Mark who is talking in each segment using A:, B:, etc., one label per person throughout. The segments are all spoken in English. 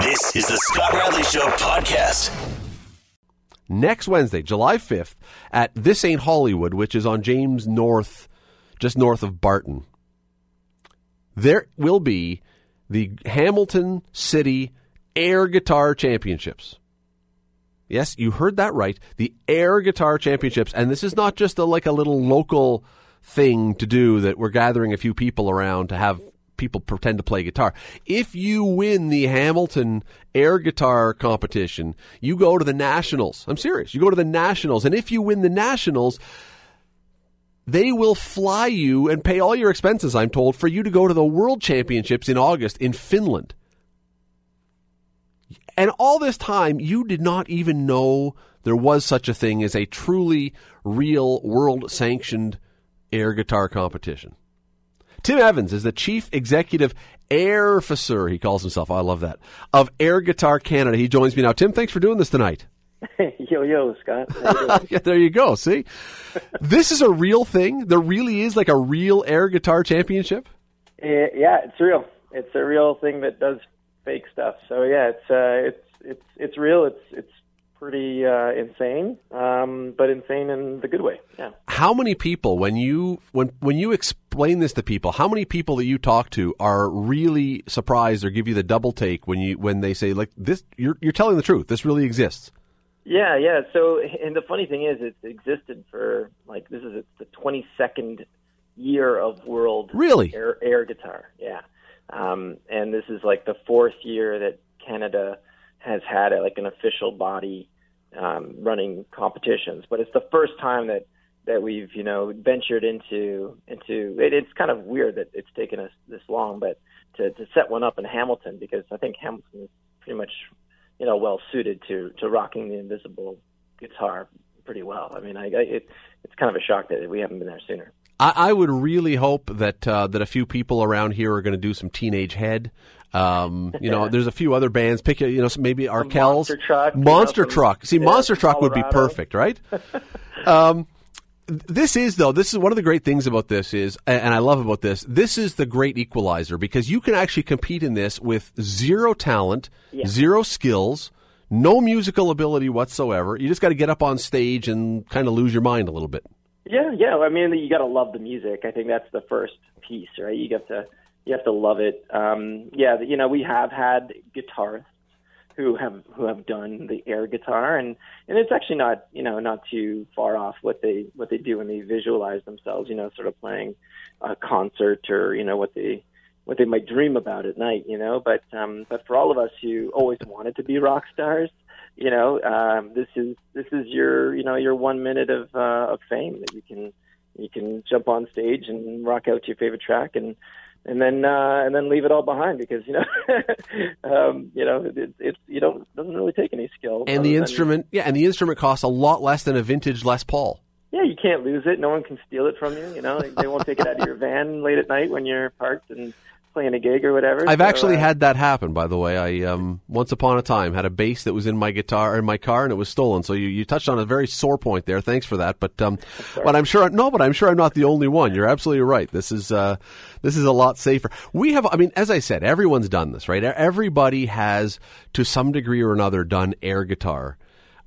A: This is the Scott Radley Show podcast.
B: Next Wednesday, July 5th, at This Ain't Hollywood, which is on James North, just north of Barton, there will be the Hamilton City Air Guitar Championships. Yes, you heard that right. The Air Guitar Championships. And this is not just a, like a little local thing to do that we're gathering a few people around to have people pretend to play guitar. If you win the Hamilton air guitar competition, you go to the Nationals. I'm serious. You go to the Nationals. And if you win the Nationals, they will fly you and pay all your expenses, I'm told, for you to go to the World Championships in August in Finland. And all this time, you did not even know there was such a thing as a truly real world sanctioned air guitar competition. Tim Evans is the chief executive air officer, he calls himself. I love that. Of Air Guitar Canada. He joins me now. Tim, thanks for doing this tonight.
C: yo, yo, Scott.
B: yeah, there you go. See? this is a real thing. There really is like a real air guitar championship.
C: Uh, yeah, it's real. It's a real thing that does fake stuff. So yeah, it's uh, it's it's it's real. It's it's pretty uh, insane, um, but insane in the good way. Yeah.
B: How many people, when you when when you explain this to people, how many people that you talk to are really surprised or give you the double take when you when they say like this? You're you're telling the truth. This really exists.
C: Yeah, yeah. So, and the funny thing is, it's existed for like this is the 22nd year of world
B: really
C: air, air guitar. Yeah, um, and this is like the fourth year that Canada has had a, like an official body um, running competitions, but it's the first time that that we've you know ventured into into it, it's kind of weird that it's taken us this long, but to to set one up in Hamilton because I think Hamilton is pretty much you know well suited to to rocking the invisible guitar pretty well. I mean, I, I it it's kind of a shock that we haven't been there sooner.
B: I, I would really hope that uh, that a few people around here are going to do some Teenage Head. Um, you know, there's a few other bands. Pick, you know, maybe Arkells,
C: Monster Truck.
B: Monster
C: you know,
B: Truck. See,
C: yeah,
B: Monster Truck would be perfect, right? um, this is though. This is one of the great things about this is, and I love about this. This is the great equalizer because you can actually compete in this with zero talent,
C: Yeah.
B: zero skills, no musical ability whatsoever. You just got to get up on stage and kind of lose your mind a little bit.
C: Yeah, yeah. I mean, you got to love the music. I think that's the first piece, right? You have to you have to love it. Um, yeah, you know, we have had guitarists who have who have done the air guitar, and and it's actually not you know not too far off what they what they do when they visualize themselves. You know, sort of playing a concert or you know what they what they might dream about at night. You know, but um, but for all of us who always wanted to be rock stars you know, um, this is this is your you know your one minute of uh, of fame that you can you can jump on stage and rock out to your favorite track and and then uh, and then leave it all behind because you know um, you know it, it's you don't doesn't really take any skill
B: And the
C: than-
B: instrument, yeah, and the instrument costs a lot less than a vintage Les Paul.
C: yeah you can't lose it no one can steal it from you you know they won't take it out of your van late at night when you're parked and playing a gig or whatever
B: I've
C: So,
B: actually
C: uh,
B: had that happen, by the way. I um, once upon a time had a bass that was in my guitar in my car, and it was stolen. So you, you touched on a very sore point there. Thanks for that. But um, but I'm sure no, but I'm sure I'm not the only one. You're absolutely right. This is uh, this is a lot safer. We have, I mean, as I said, everyone's done this, right? Everybody has to some degree or another done air guitar.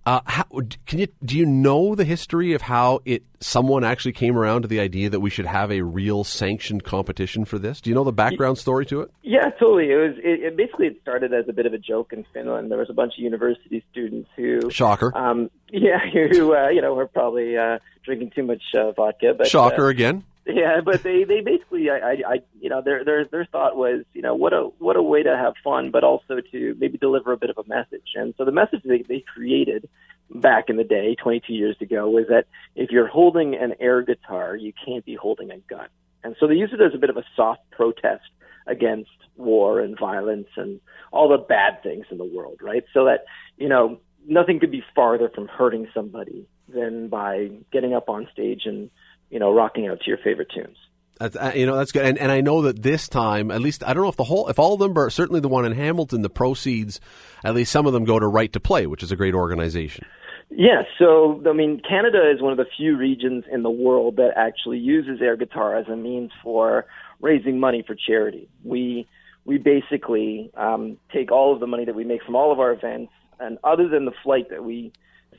B: Uh, how, can you do you know the history of how it someone actually came around to the idea that we should have a real sanctioned competition for this? Do you know the background story to it?
C: Yeah, totally. It was it, it basically it started as a bit of a joke in Finland. There was a bunch of university students who
B: Shocker.
C: um yeah, who uh, you know were probably uh drinking too much uh, vodka, but
B: Shocker
C: uh,
B: again.
C: Yeah, but they they basically I, I I you know their their their thought was, you know, what a what a way to have fun but also to maybe deliver a bit of a message. And so the message they they created back in the day, 22 years ago, was that if you're holding an air guitar, you can't be holding a gun. And so they used it as a bit of a soft protest against war and violence and all the bad things in the world, right? So that, you know, nothing could be farther from hurting somebody than by getting up on stage and, you know, rocking out to your favorite tunes.
B: That's, uh, you know that's good, and and I know that this time, at least I don't know if the whole, if all of them, but certainly the one in Hamilton, the proceeds, at least some of them go to Right to Play, which is a great organization.
C: Yeah, so I mean, Canada is one of the few regions in the world that actually uses air guitar as a means for raising money for charity. We we basically um, take all of the money that we make from all of our events, and other than the flight that we,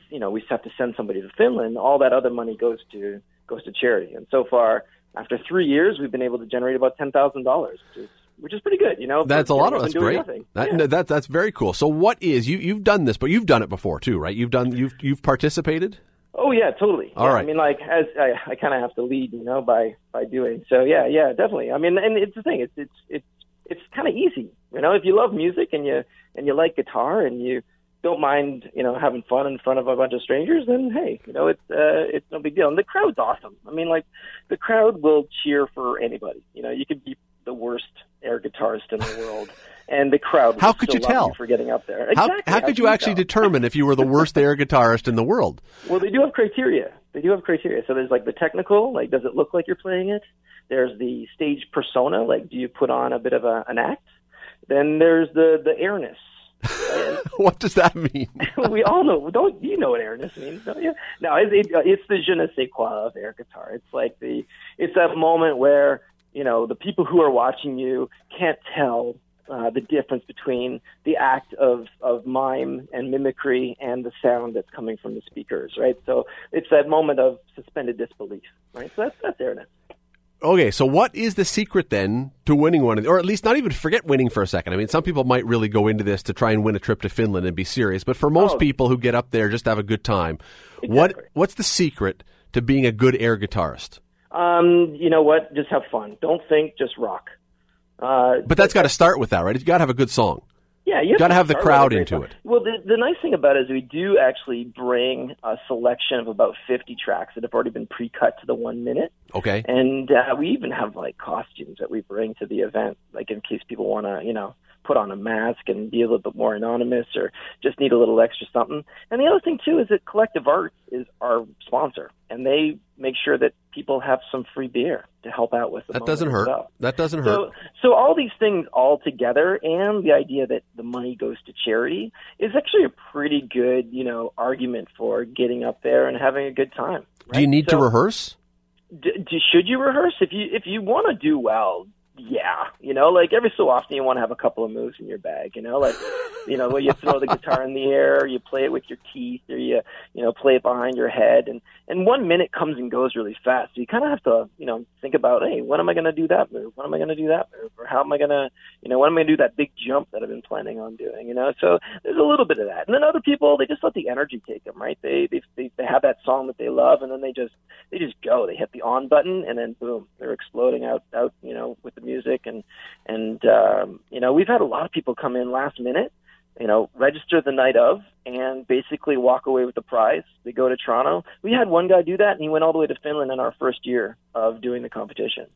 C: you know, we have to send somebody to Finland, all that other money goes to goes to charity. And so far, after three years, we've been able to generate about ten thousand dollars, which is which is pretty good. You know,
B: that's a lot of that's great. That,
C: Yeah.
B: no, that that's very cool. So what is you you've done this, but you've done it before too, right? You've done you've you've participated.
C: Oh yeah, totally.
B: All
C: Yeah,
B: right.
C: I mean, like as I, I kind of have to lead, you know, by by doing. So yeah, yeah, definitely. I mean, and it's the thing. It's it's it's it's kind of easy, you know. If you love music and you and you like guitar and you don't mind, you know, having fun in front of a bunch of strangers, then hey, you know, it's uh, it's no big deal. And the crowd's awesome. I mean, like the crowd will cheer for anybody. You know, you could be the worst air guitarist in the world, and the crowd. will
B: How could
C: still
B: you
C: love
B: tell?
C: You for getting up there?
B: How
C: Exactly.
B: how could you actually
C: tell?
B: determine if you were the worst air guitarist in the world?
C: Well, they do have criteria. They do have criteria. So there's like the technical, like does it look like you're playing it? There's the stage persona, like do you put on a bit of a, an act? Then there's the the airness.
B: what does that mean?
C: we all know. Don't you know what airness means? Don't you? No, it's, it, it's the je ne sais quoi of air guitar. It's like the it's that moment where you know the people who are watching you can't tell uh, the difference between the act of of mime and mimicry and the sound that's coming from the speakers, right? So it's that moment of suspended disbelief, right? So that's that's airness.
B: Okay, so what is the secret then to winning one, or at least not even forget winning for a second? I mean, some people might really go into this to try and win a trip to Finland and be serious, but for most
C: Oh.
B: people who get up there just to have a good time, what what's the secret to being a good air guitarist?
C: Um, you know what? Just have fun. Don't think. Just rock. Uh,
B: But that's got to start with that, right? You got to have a good song.
C: Yeah, you
B: Gotta have the crowd
C: with a great
B: into
C: song.
B: it.
C: Well, the, the nice thing about it is we do actually bring a selection of about 50 tracks that have already been pre-cut to the one minute,
B: Okay.
C: and uh, we even have like costumes that we bring to the event, like in case people want to, you know, put on a mask and be a little bit more anonymous or just need a little extra something. And the other thing too is that Collective Arts is our sponsor, and they make sure that people have some free beer to help out with the
B: That doesn't hurt.
C: well.
B: That doesn't
C: So,
B: hurt.
C: so all these things all together, and the idea that the money goes to charity, is actually a pretty good, you know, argument for getting up there and having a good time.
B: Do you
C: right?
B: need to rehearse?
C: d- d- should you rehearse if you if you want to do well? Yeah, you know, like every so often you want to have a couple of moves in your bag. You know, like you know, where you throw the guitar in the air, you play it with your teeth, or you you know play it behind your head, and and one minute comes and goes really fast. So you kind of have to you know think about, hey, when am I going to do that move? When am I going to do that move? Or how am I going to you know when am I going to do that big jump that I've been planning on doing? You know, so there's a little bit of that. And then other people, they just let the energy take them, right? They they they, they have that song that they love, and then they just they just go. They hit the on button, and then boom, they're exploding out out you know with the music, and and um, you know we've had a lot of people come in last minute, you know, register the night of, and basically walk away with the prize. They go to Toronto. We had one guy do that, and he went all the way to Finland in our first year of doing the competition,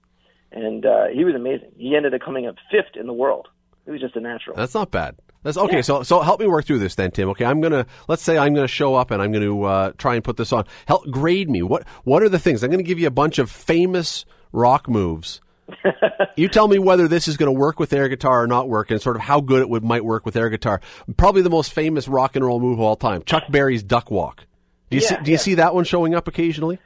C: and uh, he was amazing. He ended up coming up fifth in the world. He was just a natural.
B: That's not bad. That's okay.
C: Yeah.
B: So so help me work through this then, Tim. Okay, I'm gonna let's say I'm gonna show up and I'm gonna uh, try and put this on. Help grade me. What what are the things? I'm gonna give you a bunch of famous rock moves. you tell me whether this is going to work with air guitar or not work, and sort of how good it would might work with air guitar. Probably the most famous rock and roll move of all time, Chuck Berry's Duck Walk. Do you
C: Yeah,
B: see, do you
C: yeah.
B: see that one showing up occasionally?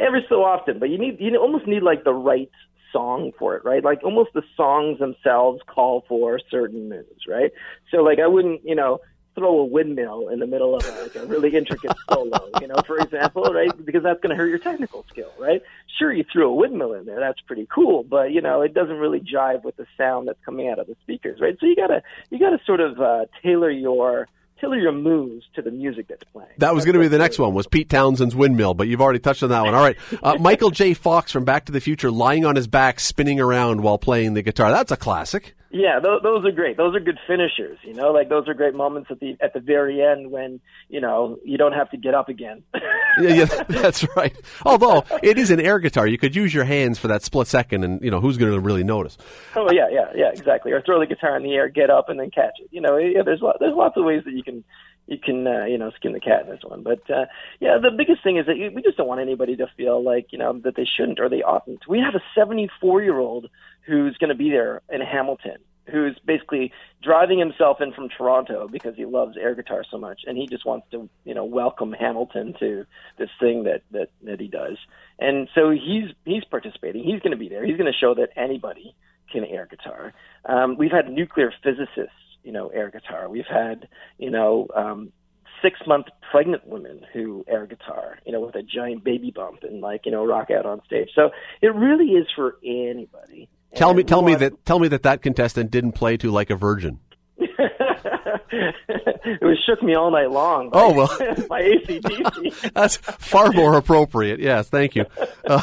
C: every so often, but you need you almost need like the right song for it, right? Like almost the songs themselves call for certain moves, right? So like I wouldn't, you know, throw a windmill in the middle of a, like a really intricate solo, you know, for example, right? Because that's going to hurt your technical skill, right? Sure, you threw a windmill in there, that's pretty cool, but you know, it doesn't really jive with the sound that's coming out of the speakers, right? So you gotta you gotta sort of uh, tailor your tailor your moves to the music that's playing.
B: That was going to be the next one. Was Pete Townshend's windmill? But you've already touched on that one. All right, uh, Michael J. Fox from Back to the Future, lying on his back, spinning around while playing the guitar. That's a classic.
C: Yeah, those, those are great. Those are good finishers. You know, like those are great moments at the at the very end when you know you don't have to get up again.
B: Yeah, yeah, that's right. Although it is an air guitar, you could use your hands for that split second, and you know who's going to really notice.
C: oh yeah, yeah, yeah, exactly. Or throw the guitar in the air, get up, and then catch it. You know, yeah, there's lot, there's lots of ways that you can you can uh, you know skin the cat in this one. But uh, yeah, the biggest thing is that you, we just don't want anybody to feel like you know that they shouldn't or they oughtn't. We have a 74 year old who's going to be there in Hamilton. Who's basically driving himself in from Toronto because he loves air guitar so much, and he just wants to, you know, welcome Hamilton to this thing that that that he does. And so he's he's participating. He's going to be there. He's going to show that anybody can air guitar. Um, we've had nuclear physicists, you know, air guitar. We've had, you know, um, six month pregnant women who air guitar, you know, with a giant baby bump and like, you know, rock out on stage. So it really is for anybody.
B: Tell
C: And
B: me, tell me that, tell me that that contestant didn't play to like a virgin.
C: it was shook me all night long. By,
B: Oh, well.
C: by ACDC.
B: That's far more appropriate. Yes, thank you. Uh,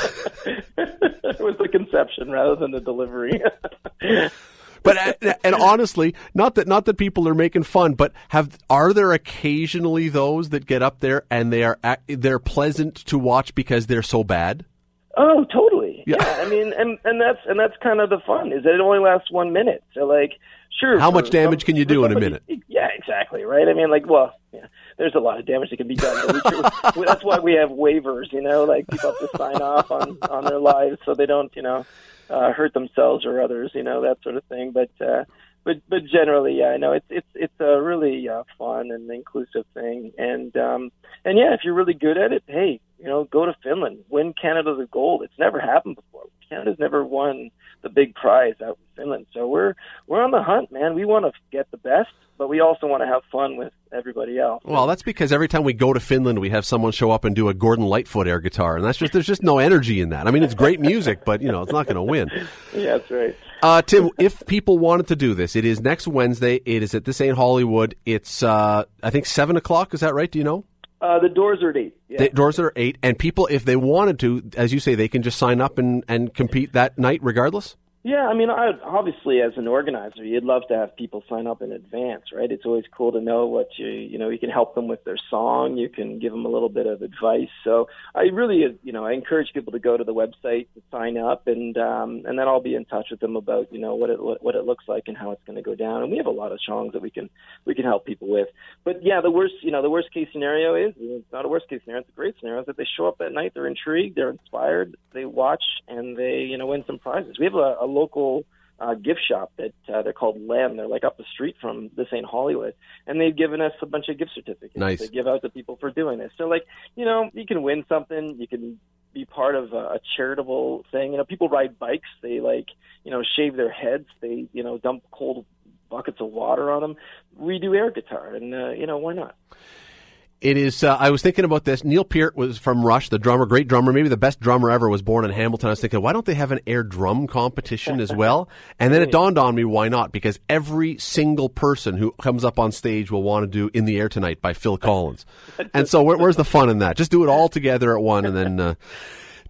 C: it was the conception rather than the delivery.
B: But and honestly, not that not that people are making fun, but have are there occasionally those that get up there and they are they're pleasant to watch because they're so bad?
C: Oh, totally.
B: Yeah.
C: Yeah. I mean, and and that's and that's kind of the fun is that it only lasts one minute. So like, sure.
B: How much damage
C: some-
B: can you do in a minute?
C: Yeah, exactly. Right. I mean, like, well, yeah, there's a lot of damage that can be done. We, that's why we have waivers. You know, like people have to sign off on on their lives so they don't, you know, uh, hurt themselves or others. You know, that sort of thing. But uh, but but generally, yeah, I know it's it's it's a really uh, fun and inclusive thing. And um, and yeah, if you're really good at it, hey, you know, go to Finland, win Canada the gold. It's never happened before. Canada's never won the big prize out in Finland. So we're we're on the hunt, man. We want to get the best, but we also want to have fun with everybody else.
B: Well, that's because every time we go to Finland, we have someone show up and do a Gordon Lightfoot air guitar, and that's just there's just no energy in that. I mean, it's great music, but you know, it's not going to win.
C: yeah, that's right.
B: Uh, Tim, if people wanted to do this, it is next Wednesday. It is at This Ain't Hollywood. It's uh, I think seven o'clock. Is that right? Do you know?
C: Uh, the doors are at eight. Yeah.
B: The doors are eight, and people, if they wanted to, as you say, they can just sign up and, and compete that night, regardless.
C: Yeah, I mean, I, obviously, as an organizer, you'd love to have people sign up in advance, right? It's always cool to know what you, you know, you can help them with their song, you can give them a little bit of advice. So I really, you know, I encourage people to go to the website to sign up, and um, and then I'll be in touch with them about, you know, what it what it looks like and how it's going to go down. And we have a lot of songs that we can we can help people with. But yeah, the worst, you know, the worst case scenario is it's not a worst case scenario; it's a great scenario. Is that they show up that night, they're intrigued, they're inspired, they watch, and they, you know, win some prizes. We have a, a local uh, gift shop that uh, they're called Lem. They're like up the street from this ain't Hollywood, and they've given us a bunch of gift certificates.
B: Nice.
C: They give out to people for doing this. So like, you know, you can win something. You can be part of a, a charitable thing. You know, people ride bikes. They like, you know, shave their heads. They, you know, dump cold buckets of water on them. We do air guitar, and uh, you know, why not?
B: It is. Uh, I was thinking about this. Neil Peart was from Rush, the drummer, great drummer, maybe the best drummer ever. Was born in Hamilton. I was thinking, why don't they have an air drum competition as well? And then it dawned on me, why not? Because every single person who comes up on stage will want to do "In the Air Tonight" by Phil Collins. And so, where, where's the fun in that? Just do it all together at one, and then. Uh,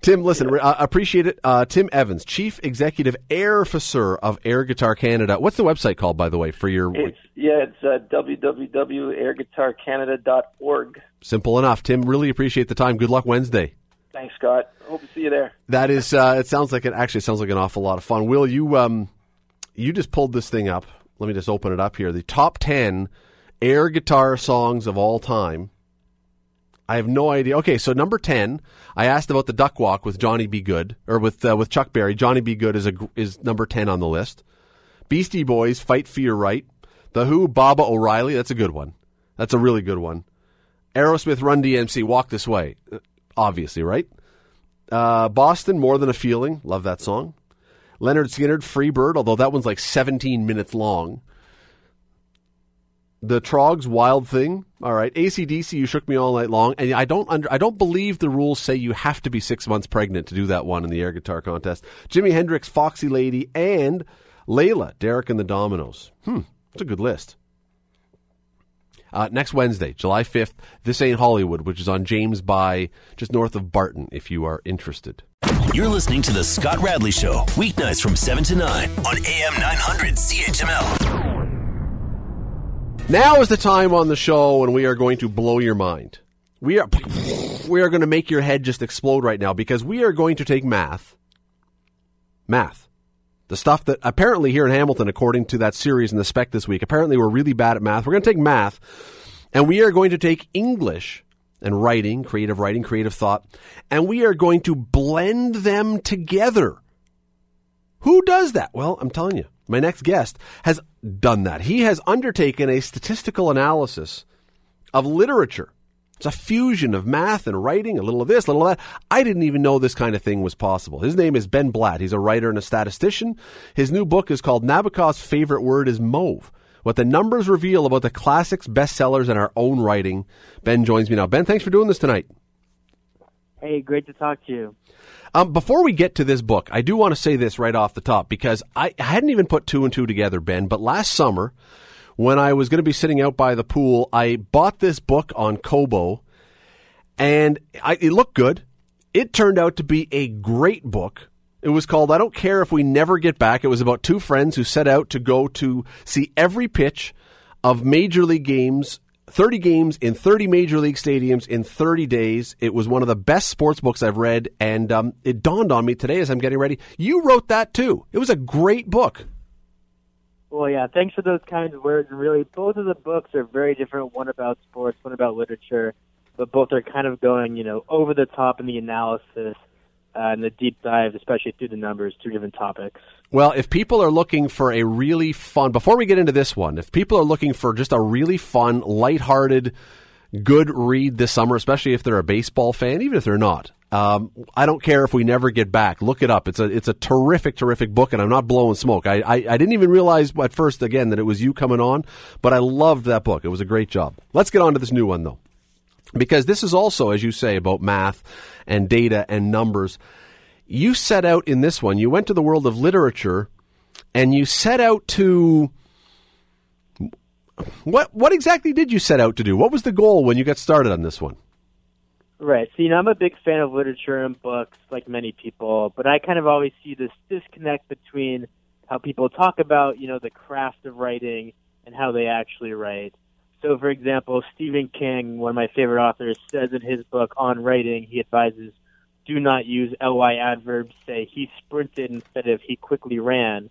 B: Tim, listen, uh, appreciate it. Uh, Tim Evans, Chief Executive Air Officer of Air Guitar Canada. What's the website called, by the way, for your
C: It's yeah, it's uh, www.airguitarcanada.org.
B: simple enough? Tim, really appreciate the time. Good luck Wednesday.
C: Thanks, Scott. Hope to see you there.
B: That is, uh, it sounds like it actually sounds like an awful lot of fun. Will you, um, you just pulled this thing up. Let me just open it up here. The top 10 air guitar songs of all time. I have no idea. Okay, so number 10, I asked about the Duck Walk with Johnny B. Goode, or with, uh, with Chuck Berry. Johnny B. Goode is, a, is number 10 on the list. Beastie Boys, Fight for Your Right. The Who, Baba O'Riley. That's a good one. That's a really good one. Aerosmith, Run DMC, Walk This Way. Uh, Obviously, right? Uh, Boston, More Than a Feeling. Love that song. Lynyrd Skynyrd, Free Bird, although that one's like 17 minutes long. The Troggs, Wild Thing. All right. ACDC, You Shook Me All Night Long. And I don't under, I don't believe the rules say you have to be six months pregnant to do that one in the air guitar contest. Jimi Hendrix, Foxy Lady, and Layla, Derek and the Dominos. Hmm. It's a good list. Uh, next Wednesday, July 5th, This Ain't Hollywood, which is on James by just north of Barton, if you are interested.
A: You're listening to The Scott Radley Show, weeknights from 7 to 9 on AM 900 CHML.
B: Now is the time on the show when we are going to blow your mind. We are we are going to make your head just explode right now because we are going to take math. Math. The stuff that apparently here in Hamilton, according to that series in the spec this week, apparently we're really bad at math. We're going to take math and we are going to take English and writing, creative writing, creative thought, and we are going to blend them together. Who does that? Well, I'm telling you, my next guest has done that. He has undertaken a statistical analysis of literature. It's a fusion of math and writing, a little of this, a little of that. I didn't even know this kind of thing was possible. His name is Ben Blatt. He's a writer and a statistician. His new book is called Nabokov's Favorite Word is Mauve. What the numbers reveal about the classics, bestsellers, and our own writing. Ben joins me now. Ben, thanks for doing this tonight.
D: Hey, great to talk to you.
B: Um, before we get to this book, I do want to say this right off the top because I hadn't even put two and two together, Ben. But last summer, when I was going to be sitting out by the pool, I bought this book on Kobo, and I, it looked good. It turned out to be a great book. It was called I Don't Care If We Never Get Back. It was about two friends who set out to go to see every pitch of major league games 30 games in 30 major league stadiums in 30 days. It was one of the best sports books I've read, and um, it dawned on me today as I'm getting ready. You wrote that too. It was a great book.
D: Well, yeah, thanks for those kinds of words. And really, both of the books are very different. One about sports, one about literature, but both are kind of going, you know, over the top in the analysis uh, and the deep dive, especially through the numbers, two different topics.
B: Well, if people are looking for a really fun, before we get into this one, if people are looking for just a really fun, lighthearted, good read this summer, especially if they're a baseball fan, even if they're not, um, I don't care if we never get back. Look it up. It's a it's a terrific, terrific book, and I'm not blowing smoke. I, I, I didn't even realize at first again that it was you coming on, but I loved that book. It was a great job. Let's get on to this new one though, because this is also, as you say, about math and data and numbers you set out in this one, you went to the world of literature and you set out to what what exactly did you set out to do? What was the goal when you got started on this one?
D: Right. So, you know, I'm a big fan of literature and books, like many people, but I kind of always see this disconnect between how people talk about, you know, the craft of writing and how they actually write. So, for example, Stephen King, one of my favorite authors, says in his book on writing, he advises do not use ly adverbs. Say he sprinted instead of he quickly ran.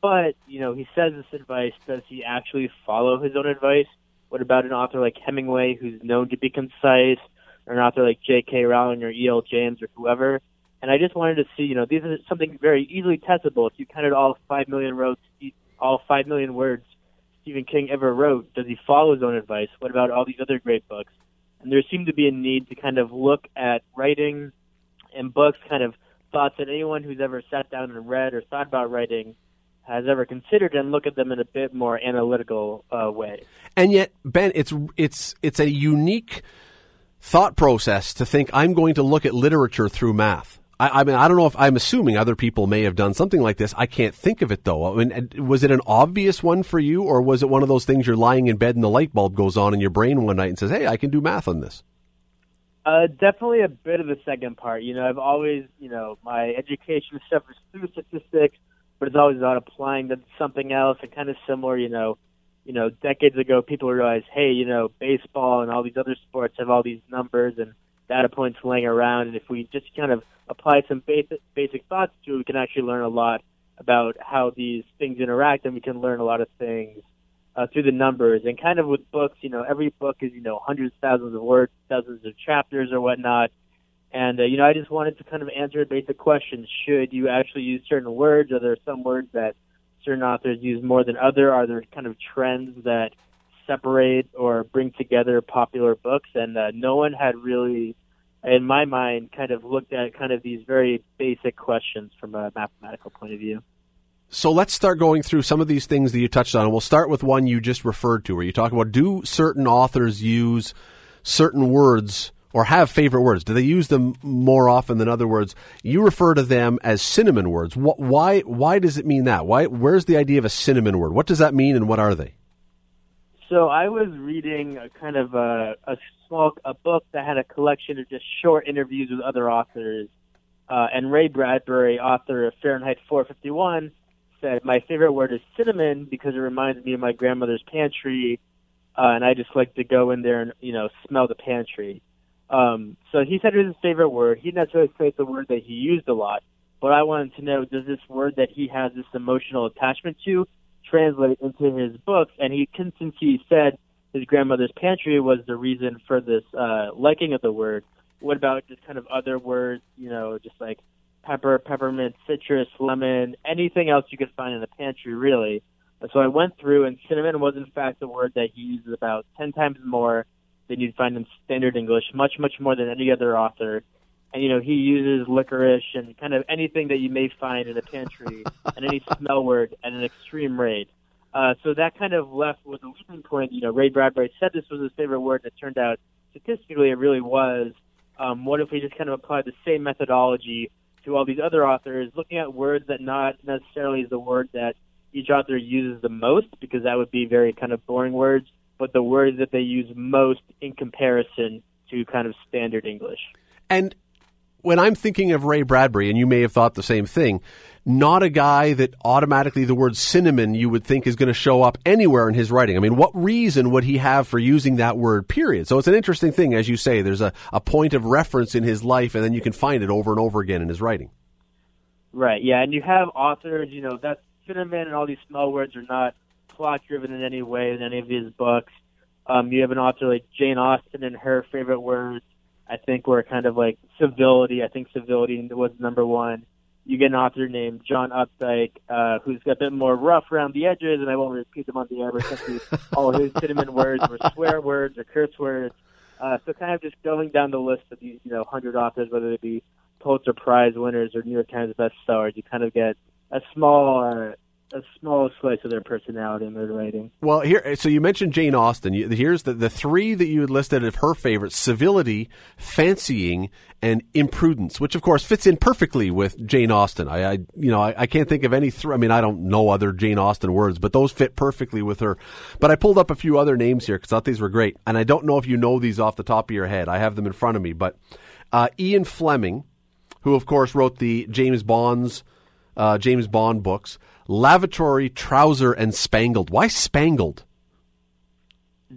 D: But you know, he says this advice. Does he actually follow his own advice? What about an author like Hemingway, who's known to be concise, or an author like J.K. Rowling or E.L. James or whoever? And I just wanted to see, you know, these are something very easily testable. If you counted all five million words, all five million words Stephen King ever wrote, does he follow his own advice? What about all these other great books? And there seemed to be a need to kind of look at writing and books, kind of thoughts that anyone who's ever sat down and read or thought about writing has ever considered and look at them in a bit more analytical uh, way.
B: And yet, Ben, it's it's it's a unique thought process to think I'm going to look at literature through math. I, I, mean, I don't know if I'm assuming other people may have done something like this. I can't think of it though. I mean, was it an obvious one for you, or was it one of those things you're lying in bed and the light bulb goes on in your brain one night and says, "Hey, I can do math on this"?
D: Uh, definitely a bit of the second part. You know, I've always, you know, my education stuff is through statistics, but it's always about applying to something else and kind of similar, you know, you know, decades ago, people realized, hey, you know, baseball and all these other sports have all these numbers and data points laying around, and if we just kind of apply some basic basic thoughts to it, we can actually learn a lot about how these things interact, and we can learn a lot of things uh, through the numbers. And kind of with books, you know, every book is, you know, hundreds, thousands of words, dozens of chapters or whatnot. And, uh, you know, I just wanted to kind of answer a basic question. Should you actually use certain words? Are there some words that certain authors use more than other? Are there kind of trends that separate or bring together popular books? And uh, no one had really, in my mind, kind of looked at kind of these very basic questions from a mathematical point of view.
B: So let's start going through some of these things that you touched on. And we'll start with one you just referred to, where you talk about do certain authors use certain words or have favorite words? Do they use them more often than other words? You refer to them as cinnamon words. Why? Why does it mean that? Why? Where's the idea of a cinnamon word? What does that mean, and what are they?
D: So I was reading a kind of a, a small a book that had a collection of just short interviews with other authors, uh, and Ray Bradbury, author of Fahrenheit 451 said my favorite word is cinnamon because it reminds me of my grandmother's pantry, uh, and I just like to go in there and you know smell the pantry. Um, so he said it was his favorite word. He didn't necessarily say it's a word that he used a lot, but I wanted to know does this word that he has this emotional attachment to translate into his books? And he, since he said his grandmother's pantry was the reason for this uh, liking of the word, what about just kind of other words, you know, just like pepper, peppermint, citrus, lemon, anything else you could find in the pantry, really. So I went through, and cinnamon was in fact a word that he uses about ten times more than you'd find in standard English, much, much more than any other author. And, you know, he uses licorice and kind of anything that you may find in a pantry and any smell word at an extreme rate. Uh, so that kind of left with a leaping point. You know, Ray Bradbury said this was his favorite word, and it turned out statistically it really was. Um, what if we just kind of applied the same methodology to all these other authors, looking at words that not necessarily is the word that each author uses the most, because that would be very kind of boring words, but the words that they use most in comparison to kind of standard English.
B: And when I'm thinking of Ray Bradbury, and you may have thought the same thing, not a guy that automatically the word cinnamon you would think is going to show up anywhere in his writing. I mean, what reason would he have for using that word, period? So it's an interesting thing, as you say, there's a, a point of reference in his life, and then you can find it over and over again in his writing.
D: Right, yeah, and you have authors, you know, that cinnamon and all these small words are not plot driven in any way in any of his books. Um, you have an author like Jane Austen and her favorite words, I think, were kind of like civility. I think civility was number one you get an author named John Updike, uh, who's got a bit more rough around the edges, and I won't repeat them on the air, but all his cinnamon words were swear words or curse words. Uh, so kind of just going down the list of these, you know, 100 authors, whether they be Pulitzer Prize winners or New York Times bestsellers, you kind of get a small uh, a small slice of their personality in their writing.
B: Well, here, so you mentioned Jane Austen. Here's the, the three that you had listed of her favorites: civility, fancying, and imprudence, which of course fits in perfectly with Jane Austen. I, I you know, I, I, can't think of any. Th- I mean, I don't know other Jane Austen words, but those fit perfectly with her. But I pulled up a few other names here because I thought these were great, and I don't know if you know these off the top of your head. I have them in front of me, but uh, Ian Fleming, who of course wrote the James Bond's uh, James Bond books lavatory, trouser, and spangled. Why spangled?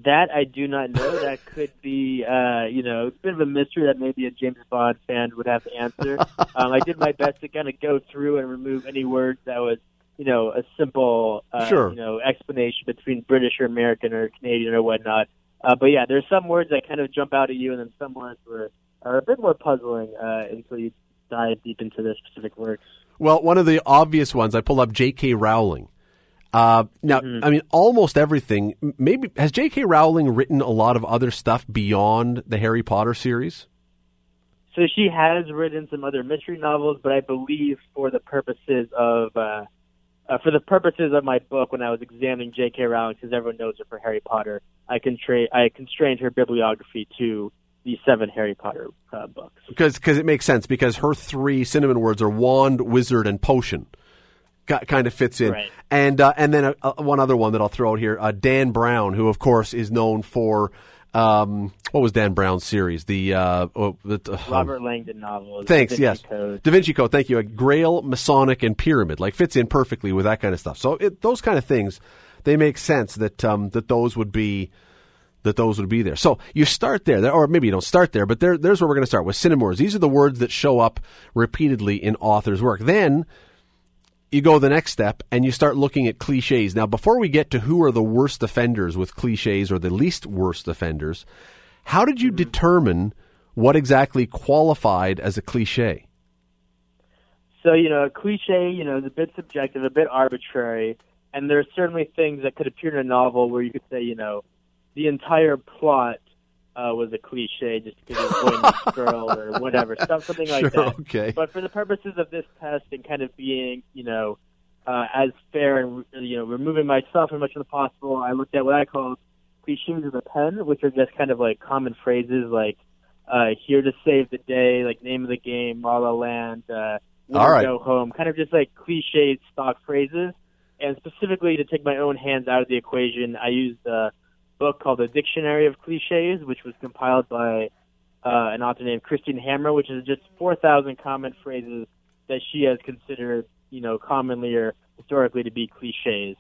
D: That I do not know. that could be, uh, you know, it's a bit of a mystery that maybe a James Bond fan would have to answer. um, I did my best to kind of go through and remove any words that was, you know, a simple, uh,
B: sure.
D: you know, explanation between British or American or Canadian or whatnot. Uh, but yeah, there's some words that kind of jump out at you, and then some words were are a bit more puzzling uh, until you dive deep into their specific words.
B: Well, one of the obvious ones I pulled up J.K. Rowling. Uh, now, mm-hmm. I mean, almost everything. Maybe has J.K. Rowling written a lot of other stuff beyond the Harry Potter series?
D: So she has written some other mystery novels, but I believe for the purposes of uh, uh, for the purposes of my book, when I was examining J.K. Rowling, because everyone knows her for Harry Potter, I, contra- I constrained her bibliography to the seven Harry Potter uh, books.
B: Because cause it makes sense because her three cinnamon words are wand, wizard, and potion. Got, kind of fits in,
D: right.
B: and uh, and then uh, uh, one other one that I'll throw out here, uh, Dan Brown, who of course is known for um, what was Dan Brown's series? The, uh, oh, the
D: um, Robert Langdon novel.
B: Thanks.
D: Da
B: yes,
D: Code.
B: Da Vinci Code. Thank you. A Grail, Masonic, and Pyramid like fits in perfectly with that kind of stuff. So it, those kind of things, they make sense that um, that those would be that those would be there. So you start there, or maybe you don't start there, but there, there's where we're going to start with cinnamon words. These are the words that show up repeatedly in authors' work. Then you go the next step and you start looking at cliches. Now, before we get to who are the worst offenders with cliches or the least worst offenders, how did you determine what exactly qualified as a cliche?
D: So, you know, a cliche, you know, is a bit subjective, a bit arbitrary, and there are certainly things that could appear in a novel where you could say, you know, the entire plot uh, was a cliche just because it was boy meets girl or whatever, something like
B: sure,
D: that.
B: Okay.
D: But for the purposes of this test and kind of being, you know, uh, as fair and you know, removing myself as much as possible, I looked at what I call cliches of the pen, which are just kind of like common phrases like uh, "here to save the day," like "name of the game," "La La Land," uh,
B: All right.
D: "Go home," kind of just like cliched stock phrases. And specifically to take my own hands out of the equation, I used. Uh, book called The Dictionary of Cliches, which was compiled by uh, an author named Christine Ammer, which is just 4,000 common phrases that she has considered, you know, commonly or historically to be cliches.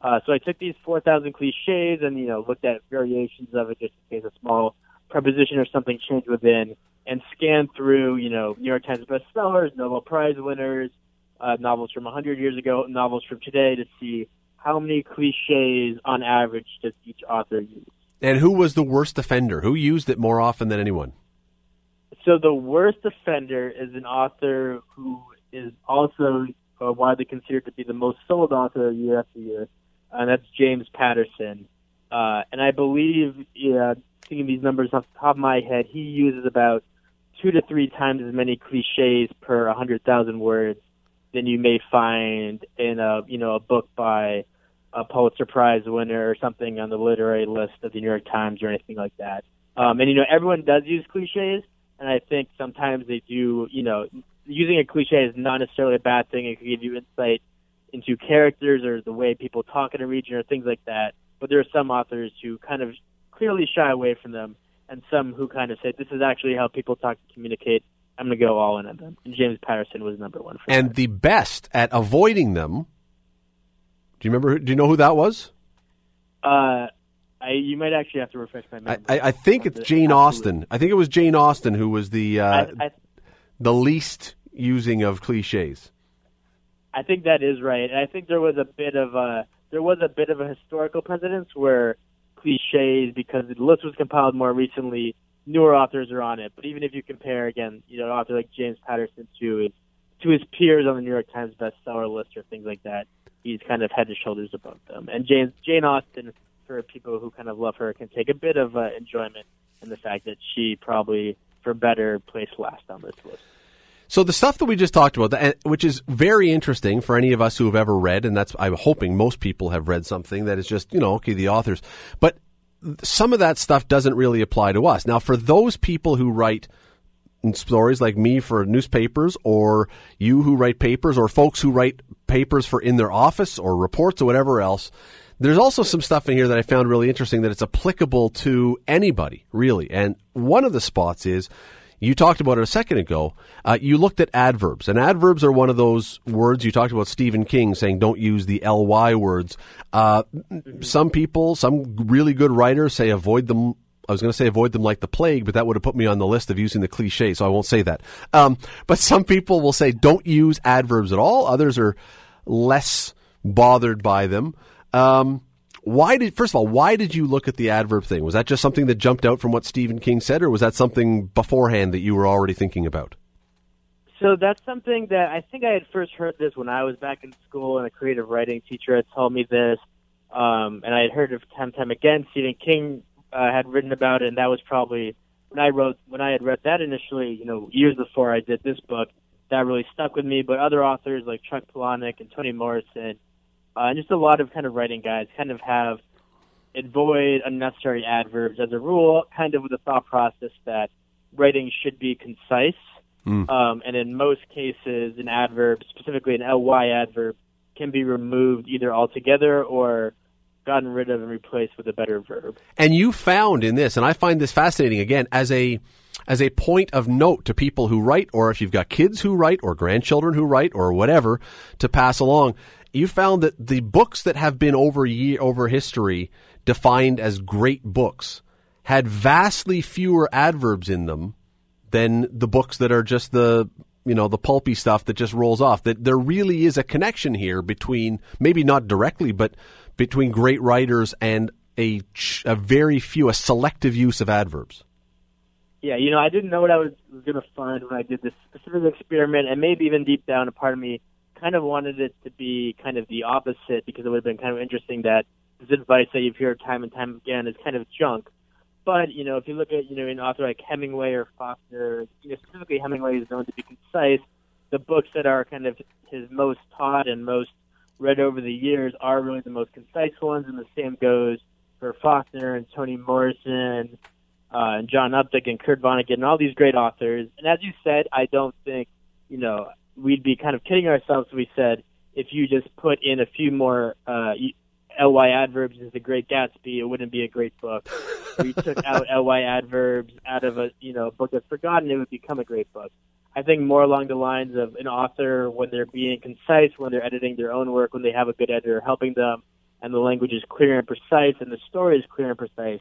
D: Uh, so I took these 4,000 cliches and, you know, looked at variations of it just in case a small preposition or something changed within and scanned through, you know, New York Times bestsellers, Nobel Prize winners, uh, novels from 100 years ago, novels from today to see how many cliches on average does each author use?
B: And who was the worst offender? Who used it more often than anyone?
D: So the worst offender is an author who is also uh, widely considered to be the most sold author year after year, and that's James Patterson. Uh, and I believe yeah, thinking these numbers off the top of my head, he uses about two to three times as many cliches per 100,000 words than you may find in a you know a book by a Pulitzer Prize winner or something on the literary list of the New York Times or anything like that. Um, and you know everyone does use cliches, and I think sometimes they do. You know, using a cliche is not necessarily a bad thing. It can give you insight into characters or the way people talk in a region or things like that. But there are some authors who kind of clearly shy away from them, and some who kind of say this is actually how people talk and communicate. I'm going to go all in on them. And James Patterson was number one.
B: for and
D: that.
B: the best at avoiding them. Do you remember? Do you know who that was?
D: Uh, I, you might actually have to refresh my memory.
B: I, I think it's Jane
D: Absolutely.
B: Austen. I think it was Jane Austen who was the uh,
D: I, I,
B: the least using of cliches.
D: I think that is right. And I think there was a bit of a there was a bit of a historical precedence where cliches, because the list was compiled more recently, newer authors are on it. But even if you compare again, you know, an author like James Patterson to his to his peers on the New York Times bestseller list or things like that, he's kind of head and shoulders above them. And James Jane Austen, for people who kind of love her, can take a bit of uh, enjoyment in the fact that she probably, for better, placed last on this list.
B: So the stuff that we just talked about, which is very interesting for any of us who have ever read, and that's I'm hoping most people have read something that is just you know okay the authors, but some of that stuff doesn't really apply to us. Now, for those people who write stories like me for newspapers, or you who write papers, or folks who write papers for in their office or reports or whatever else. There's also some stuff in here that I found really interesting that it's applicable to anybody, really. And one of the spots is you talked about it a second ago. Uh, you looked at adverbs, and adverbs are one of those words you talked about. Stephen King saying don't use the ly words. Uh, some people, some really good writers say avoid them. I was going to say avoid them like the plague, but that would have put me on the list of using the cliche, so I won't say that. Um, but some people will say don't use adverbs at all. Others are less bothered by them. Um, why did first of all, why did you look at the adverb thing? Was that just something that jumped out from what Stephen King said, or was that something beforehand that you were already thinking about?
D: So that's something that I think I had first heard this when I was back in school, and a creative writing teacher had told me this, um, and I had heard it time and time again. Stephen King uh, had written about it, and that was probably when I wrote when I had read that initially. You know, years before I did this book, that really stuck with me. But other authors like Chuck Palahniuk and Toni Morrison, uh, and just a lot of kind of writing guys, kind of have avoid unnecessary adverbs as a rule, kind of with the thought process that writing should be concise. Um, and in most cases, an adverb, specifically an ly adverb, can be removed either altogether or gotten rid of and replaced with a better verb.
B: And you found in this, and I find this fascinating again as a as a point of note to people who write, or if you've got kids who write, or grandchildren who write, or whatever to pass along. You found that the books that have been over year over history defined as great books had vastly fewer adverbs in them than the books that are just the you know the pulpy stuff that just rolls off. That there really is a connection here between maybe not directly but between great writers and a, a very few a selective use of adverbs.
D: Yeah, you know, I didn't know what I was, going to find when I did this specific experiment, and maybe even deep down, a part of me kind of wanted it to be kind of the opposite because it would have been kind of interesting that this advice that you've heard time and time again is kind of junk. But you know, if you look at you know an author like Hemingway or Faulkner, you know, specifically Hemingway is known to be concise. The books that are kind of his most taught and most read over the years are really the most concise ones, and the same goes for Faulkner and Toni Morrison uh, and John Updike and Kurt Vonnegut and all these great authors. And as you said, I don't think you know we'd be kind of kidding ourselves if we said if you just put in a few more uh, ly adverbs into The Great Gatsby, it wouldn't be a great book. we took out ly adverbs out of a you know book that's forgotten, it would become a great book. I think more along the lines of an author when they're being concise, when they're editing their own work, when they have a good editor helping them, and the language is clear and precise, and the story is clear and precise.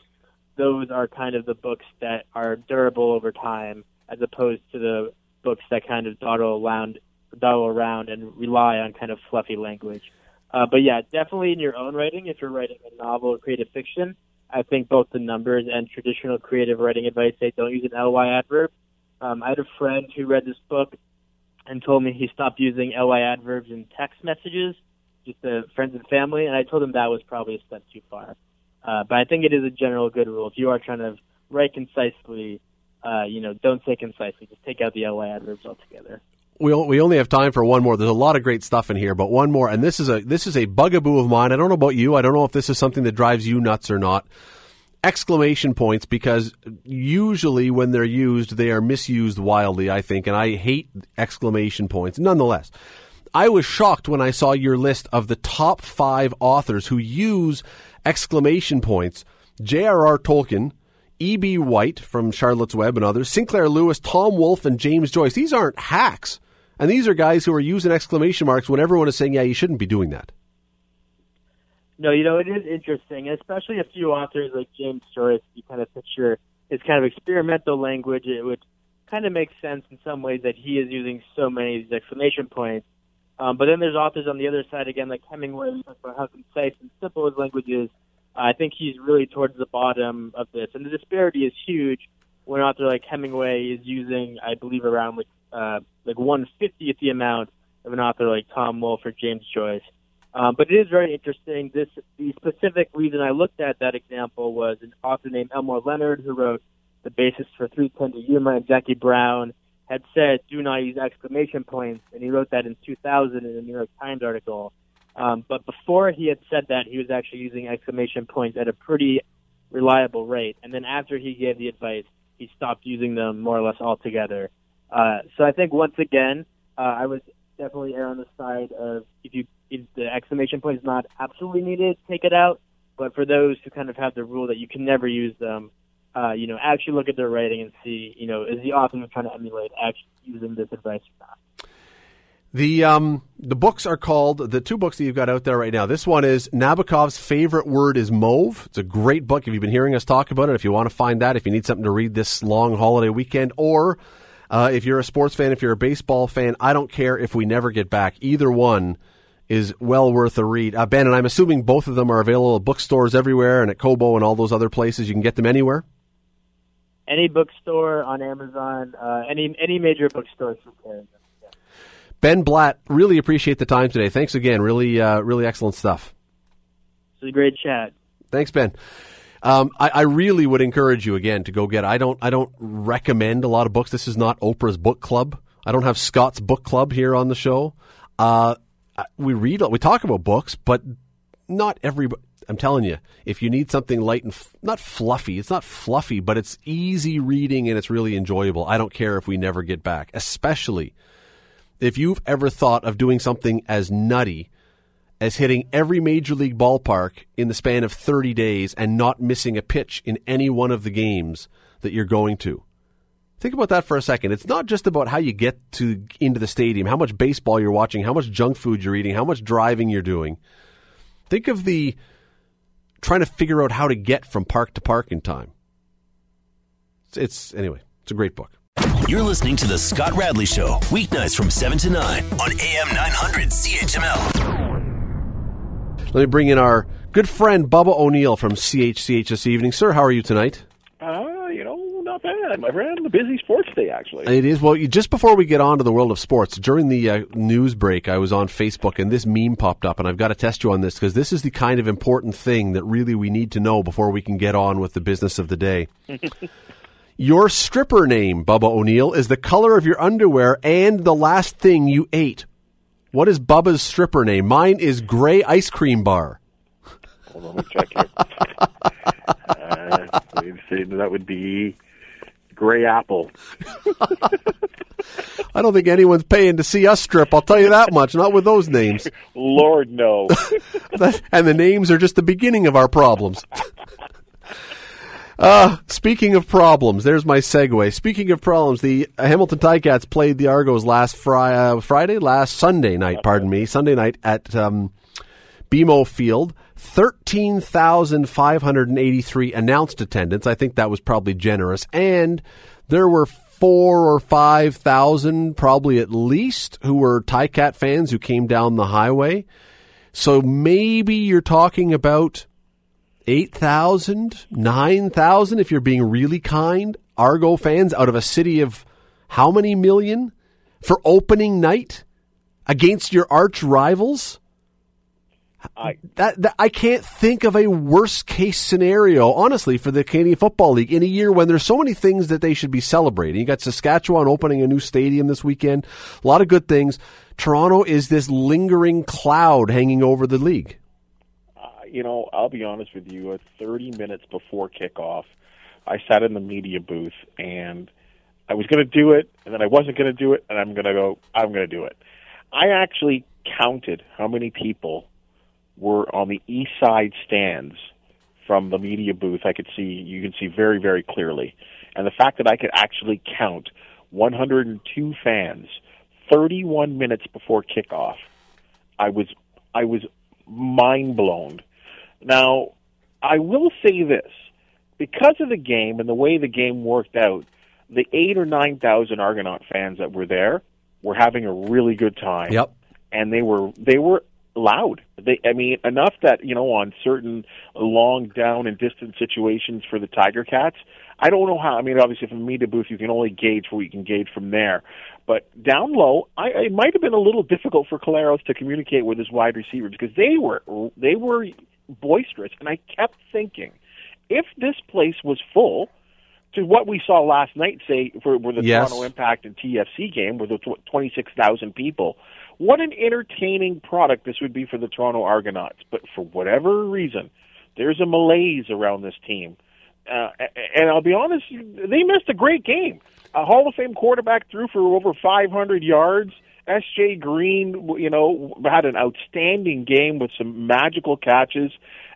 D: Those are kind of the books that are durable over time, as opposed to the books that kind of dawdle around, dawdle around and rely on kind of fluffy language. Uh, but yeah, definitely in your own writing, if you're writing a novel or creative fiction, I think both the numbers and traditional creative writing advice say don't use an ly adverb. Um, I had a friend who read this book and told me he stopped using ly adverbs in text messages, just to friends and family, and I told him that was probably a step too far. Uh, but I think it is a general good rule. If you are trying to write concisely. Uh, you know, don't say concisely. Just take out the ly adverbs altogether.
B: We we only have time for one more. There's a lot of great stuff in here, but one more, and this is a this is a bugaboo of mine. I don't know about you. I don't know if this is something that drives you nuts or not. Exclamation points, because usually when they're used, they are misused wildly. I think, and I hate exclamation points. Nonetheless, I was shocked when I saw your list of the top five authors who use exclamation points. J.R.R. Tolkien, E.B. White from Charlotte's Web and others, Sinclair Lewis, Tom Wolfe, and James Joyce. These aren't hacks. And these are guys who are using exclamation marks when everyone is saying, yeah, you shouldn't be doing that.
D: No, you know, it is interesting, especially a few authors like James Joyce. You kind of picture his kind of experimental language. It would kind of make sense in some ways that he is using so many of these exclamation points. Um, but then there's authors on the other side, again, like Hemingway, who talks about how concise and simple his language is. I think he's really towards the bottom of this. And the disparity is huge when an author like Hemingway is using, I believe, around like uh, like one fiftieth the amount of an author like Tom Wolfe or James Joyce. Um, but it is very interesting. This the specific reason I looked at that example was an author named Elmore Leonard who wrote the basis for 310 to Yuma, and Jackie Brown had said, "Do not use exclamation points," and he wrote that in 2000 in a New York Times article. Um, but before he had said that, he was actually using exclamation points at a pretty reliable rate. And then after he gave the advice, he stopped using them more or less altogether. Uh, so I think once again, uh, I would definitely err on the side of if you if the exclamation point is not absolutely needed, take it out. But for those who kind of have the rule that you can never use them, uh, you know, actually look at their writing and see, you know, is the author trying to emulate actually using this advice or not?
B: The um the books are called the two books that you've got out there right now. This one is Nabokov's favorite word is mauve. It's a great book. If you've been hearing us talk about it, if you want to find that, if you need something to read this long holiday weekend, or uh, if you're a sports fan, if you're a baseball fan, I don't care if we never get back. Either one is well worth a read. Uh, ben, and I'm assuming both of them are available at bookstores everywhere and at Kobo and all those other places. You can get them anywhere.
D: Any bookstore on Amazon, uh, any any major bookstore.
B: Ben Blatt, really appreciate the time today. Thanks again. Really, uh, really excellent stuff.
D: It's a great chat.
B: Thanks, Ben. Um, I, I, really would encourage you again to go get. I don't. I don't recommend a lot of books. This is not Oprah's book club. I don't have Scott's book club here on the show. Uh, we read. We talk about books, but not every. I'm telling you, if you need something light and f- not fluffy, it's not fluffy, but it's easy reading and it's really enjoyable. I don't care if we never get back, especially if you've ever thought of doing something as nutty as hitting every major league ballpark in the span of 30 days and not missing a pitch in any one of the games that you're going to. Think about that for a second. It's not just about how you get to into the stadium, how much baseball you're watching, how much junk food you're eating, how much driving you're doing. Think of the trying to figure out how to get from park to park in time. It's, it's anyway, it's a great book.
A: You're listening to The Scott Radley Show, weeknights from 7 to 9 on AM 900 CHML.
B: Let me bring in our good friend Bubba O'Neil from CHCH this evening. Sir, how are you tonight?
E: Uh, you know, not bad, my friend. A busy sports day, actually.
B: It is. Well, just before we get on to the world of sports, during the uh, news break, I was on Facebook and this meme popped up, and I've got to test you on this because this is the kind of important thing that really we need to know before we can get on with the business of the day. Your stripper name, Bubba O'Neil, is the color of your underwear and the last thing you ate. What is Bubba's stripper name? Mine is Gray Ice Cream Bar.
E: Hold on, let me check here. uh, see, that would be Gray Apple.
B: I don't think anyone's paying to see us strip. I'll tell you that much. Not with those names.
E: Lord no.
B: and the names are just the beginning of our problems. Uh, speaking of problems, there's my segue. Speaking of problems, the Hamilton Ticats played the Argos last fri- uh, Friday, last Sunday night, pardon me, Sunday night at um, BMO Field. 13,583 announced attendance. I think that was probably generous. And there were four or 5,000, probably at least, who were Ticat fans who came down the highway. So maybe you're talking about 8,000, 9,000 if you're being really kind, Argo fans out of a city of how many million for opening night against your arch rivals?
E: I
B: that, that I can't think of a worst case scenario, honestly, for the Canadian Football League in a year when there's so many things that they should be celebrating. You got Saskatchewan opening a new stadium this weekend, a lot of good things. Toronto is this lingering cloud hanging over the league.
E: You know, I'll be honest with you. At 30 minutes before kickoff, I sat in the media booth and I was going to do it, and then I wasn't going to do it, and I'm going to go. I'm going to do it. I actually counted how many people were on the east side stands from the media booth. I could see you can see very very clearly, and the fact that I could actually count 102 fans 31 minutes before kickoff, I was I was mind blown. Now, I will say this: because of the game and the way the game worked out, the eight or nine thousand Argonaut fans that were there were having a really good time
B: Yep.
E: and they were they were loud. They, I mean, enough that you know on certain long down and distant situations for the Tiger Cats. I don't know how. I mean, obviously from the media booth you can only gauge what you can gauge from there. But down low, I, it might have been a little difficult for Collaros to communicate with his wide receivers because they were they were boisterous, and I kept thinking, if this place was full, to what we saw last night, say for, for the
B: Yes.
E: Toronto Impact and TFC game with the tw- 26,000 people, what an entertaining product this would be for the Toronto Argonauts. But for whatever reason, there's a malaise around this team. Uh, and I'll be honest, they missed a great game. A Hall of Fame quarterback threw for over 500 yards. S.J. Green, you know, had an outstanding game with some magical catches.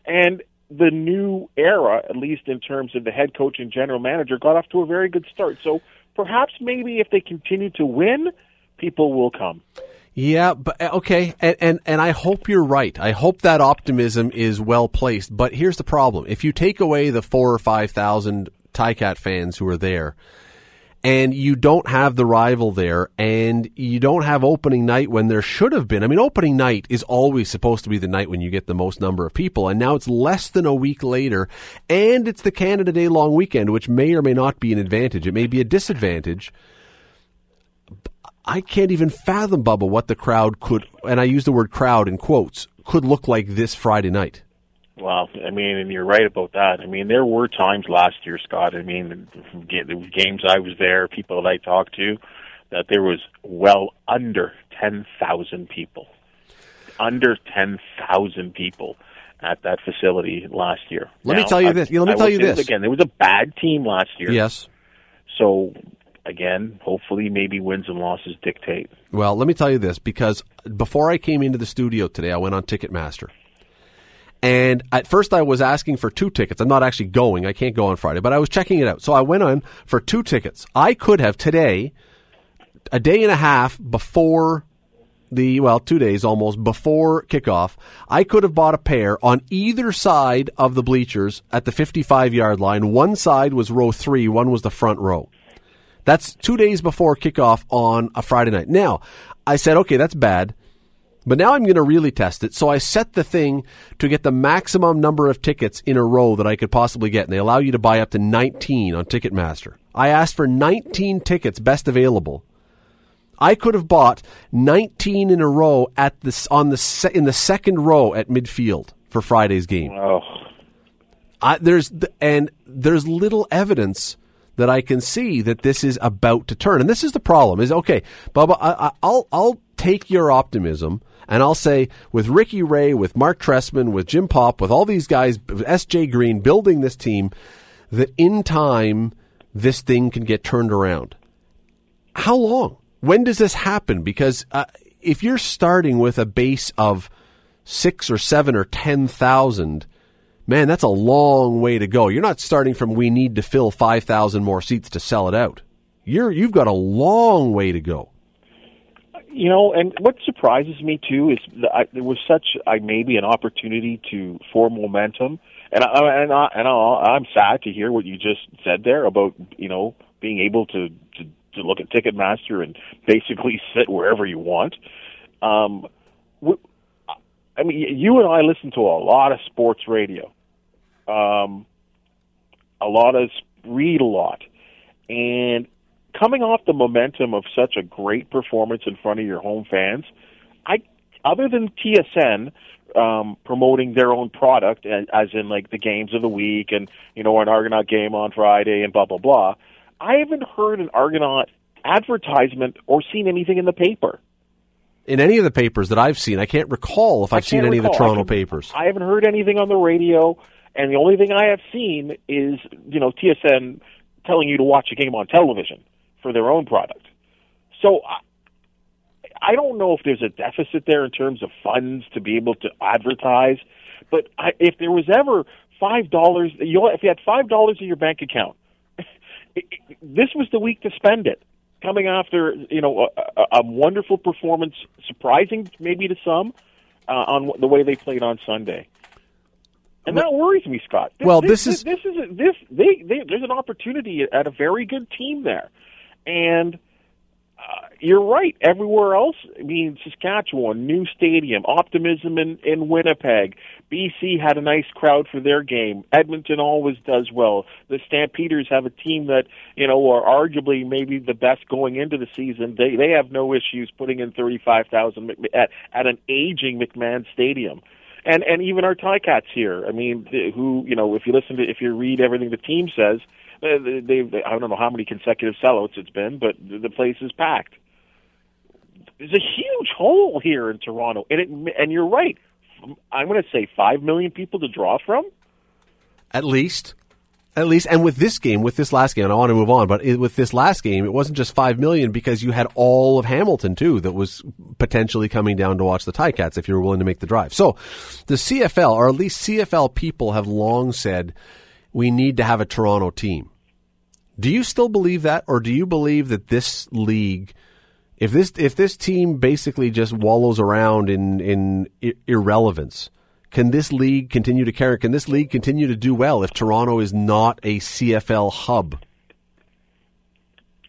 E: And the new era, at least in terms of the head coach and general manager, got off to a very good start. So perhaps maybe if they continue to win, people will come.
B: Yeah, but uh, okay, and, and and I hope you're right. I hope that optimism is well placed. But here's the problem: if you take away the four or five thousand Ticat fans who are there, and you don't have the rival there, and you don't have opening night when there should have been. I mean, opening night is always supposed to be the night when you get the most number of people, and now it's less than a week later, and it's the Canada Day long weekend, which may or may not be an advantage. It may be a disadvantage. I can't even fathom, Bubba, what the crowd could, and I use the word crowd in quotes, could look like this Friday night.
E: Well, I mean, and you're right about that. I mean, there were times last year, Scott. I mean, the games I was there, people that I talked to, that there was well under ten thousand people, under ten thousand people at that facility last year.
B: Let me tell you
E: I-
B: this. Let me
E: I
B: tell you this.
E: again. There was a bad team last year.
B: Yes.
E: So again, hopefully, maybe wins and losses dictate.
B: Well, let me tell you this because before I came into the studio today, I went on Ticketmaster. And at first, I was asking for two tickets. I'm not actually going. I can't go on Friday, but I was checking it out. So I went on for two tickets. I could have today, a day and a half before the, well, two days almost before kickoff, I could have bought a pair on either side of the bleachers at the 55 yard line. One side was row three, one was the front row. That's two days before kickoff on a Friday night. Now, I said, okay, that's bad. But now I'm going to really test it. So I set the thing to get the maximum number of tickets in a row that I could possibly get. And they allow you to buy up to 19 on Ticketmaster. I asked for 19 tickets, best available. I could have bought 19 in a row at this on the se- in the second row at midfield for Friday's game.
E: Oh,
B: I, there's th- and there's little evidence that I can see that this is about to turn. And this is the problem: is okay, Bubba. I, I, I'll I'll take your optimism. And I'll say, with Ricky Ray, with Marc Trestman, with Jim Popp, with all these guys, S.J. Green building this team, that in time this thing can get turned around. How long? When does this happen? Because uh, if you're starting with a base of six or seven or ten thousand, man, that's a long way to go. You're not starting from we need to fill five thousand more seats to sell it out. You're you've got a long way to go.
E: you know, and what surprises me too is that I, there was such I maybe an opportunity to form momentum, and I, and I, and I, I'm sad to hear what you just said there about you know being able to to, to look at Ticketmaster and basically sit wherever you want. Um, I mean, you and I listen to a lot of sports radio, um, a lot of read a lot, and coming off the momentum of such a great performance in front of your home fans, I other than TSN um, promoting their own product, as, as in like the games of the week and you know an Argonaut game on Friday and blah blah blah. I haven't heard an Argonaut advertisement or seen anything in the paper.
B: In any of the papers that I've seen, I can't recall if I've seen
E: can't
B: any of the. Toronto
E: I
B: papers.
E: I haven't heard anything on the radio, and the only thing I have seen is you know TSN telling you to watch a game on television for their own product. So I, I don't know if there's a deficit there in terms of funds to be able to advertise, but I, if there was ever five dollars, you if you had five dollars in your bank account, it, it, this was the week to spend it. Coming after you know a, a, a wonderful performance, surprising maybe to some, uh, on the way they played on Sunday. And that worries me, Scott.
B: Well, this is-
E: this is this they, they there's an opportunity at a very good team there, and uh, you're right. Everywhere else, I mean, Saskatchewan, new stadium, optimism in in Winnipeg. BC had a nice crowd for their game. Edmonton always does well. The Stampeders have a team that you know are arguably maybe the best going into the season. They they have no issues putting in thirty five thousand at at an aging McMahon Stadium and and even our Ticats here. I mean, who you know, if you listen to, if you read everything the team says, uh, they, they, they I don't know how many consecutive sellouts it's been, but the place is packed. There's a huge hole here in Toronto, and it and you're right. I'm going to say five million people to draw from.
B: At least. At least, and with this game, with this last game, and I want to move on, but it, with this last game, it wasn't just five million because you had all of Hamilton too that was potentially coming down to watch the Ticats if you were willing to make the drive. So, the CFL, or at least CFL people, have long said we need to have a Toronto team. Do you still believe that, or do you believe that this league, if this if this team basically just wallows around in in irrelevance? Can this league continue to carry? Can this league continue to do well if Toronto is not a CFL hub?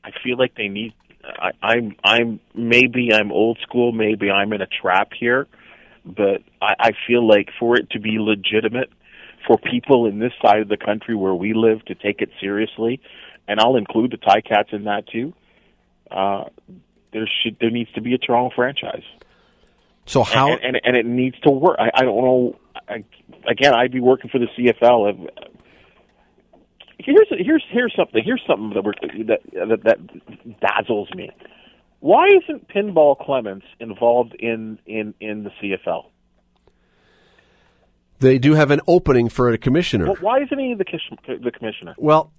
E: I feel like they need. I, I'm I'm maybe I'm old school. Maybe I'm in a trap here, but I, I feel like for it to be legitimate, for people in this side of the country where we live to take it seriously, and I'll include the Ticats in that too. Uh, there should there needs to be a Toronto franchise,
B: So how?
E: and, and and it needs to work. I, I don't know. I, again, I'd be working for the CFL. Here's here's here's something. Here's something that we're, that, that that dazzles me. Why isn't Pinball Clemens involved in in in the CFL?
B: they do have an opening for a commissioner.
E: Well, why isn't he the the commissioner?
B: Well,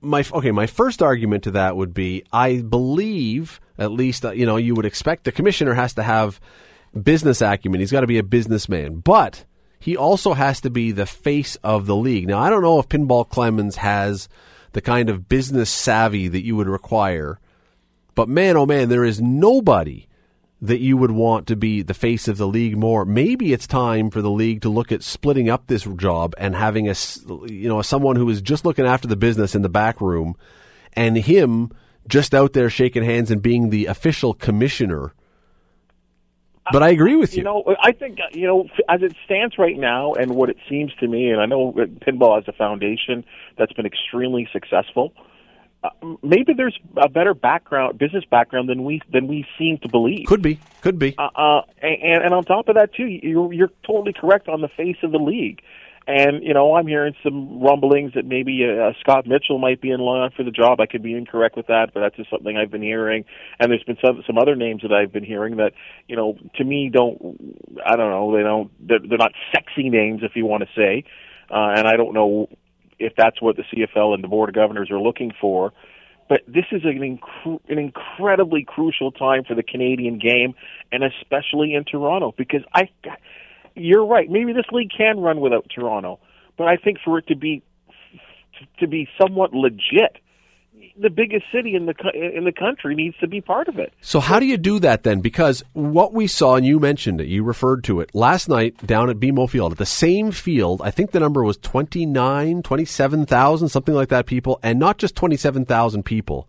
B: my okay, my first argument to that would be I believe at least uh, you know you would expect the commissioner has to have business acumen. He's got to be a businessman, but he also has to be the face of the league. Now, I don't know if Pinball Clemens has the kind of business savvy that you would require, but man, oh man, there is nobody that you would want to be the face of the league more. Maybe it's time for the league to look at splitting up this job and having a you know someone who is just looking after the business in the back room, and him just out there shaking hands and being the official commissioner. But I agree with you.
E: You know, I think you know as it stands right now, and what it seems to me, and I know pinball has a foundation that's been extremely successful. Uh, maybe there's a better background, business background than we than we seem to believe.
B: could be, could be.
E: Uh, uh, and, and on top of that, too, you're, you're totally correct on the face of the league. And, you know, I'm hearing some rumblings that maybe uh, Scott Mitchell might be in line for the job. I could be incorrect with that, but that's just something I've been hearing. And there's been some, some other names that I've been hearing that, you know, to me don't, I don't know, they don't, they're, they're not sexy names, if you want to say. Uh, and I don't know if that's what the CFL and the Board of Governors are looking for. But this is an, incre- an incredibly crucial time for the Canadian game, and especially in Toronto, because I, you're right. Maybe this league can run without Toronto, but I think for it to be to be somewhat legit, the biggest city in the in the country needs to be part of it.
B: So how do you do that then? Because what we saw, and you mentioned it, you referred to it last night down at BMO Field, at the same field, I think the number was 29, 27,000, something like that people, and not just 27,000 people,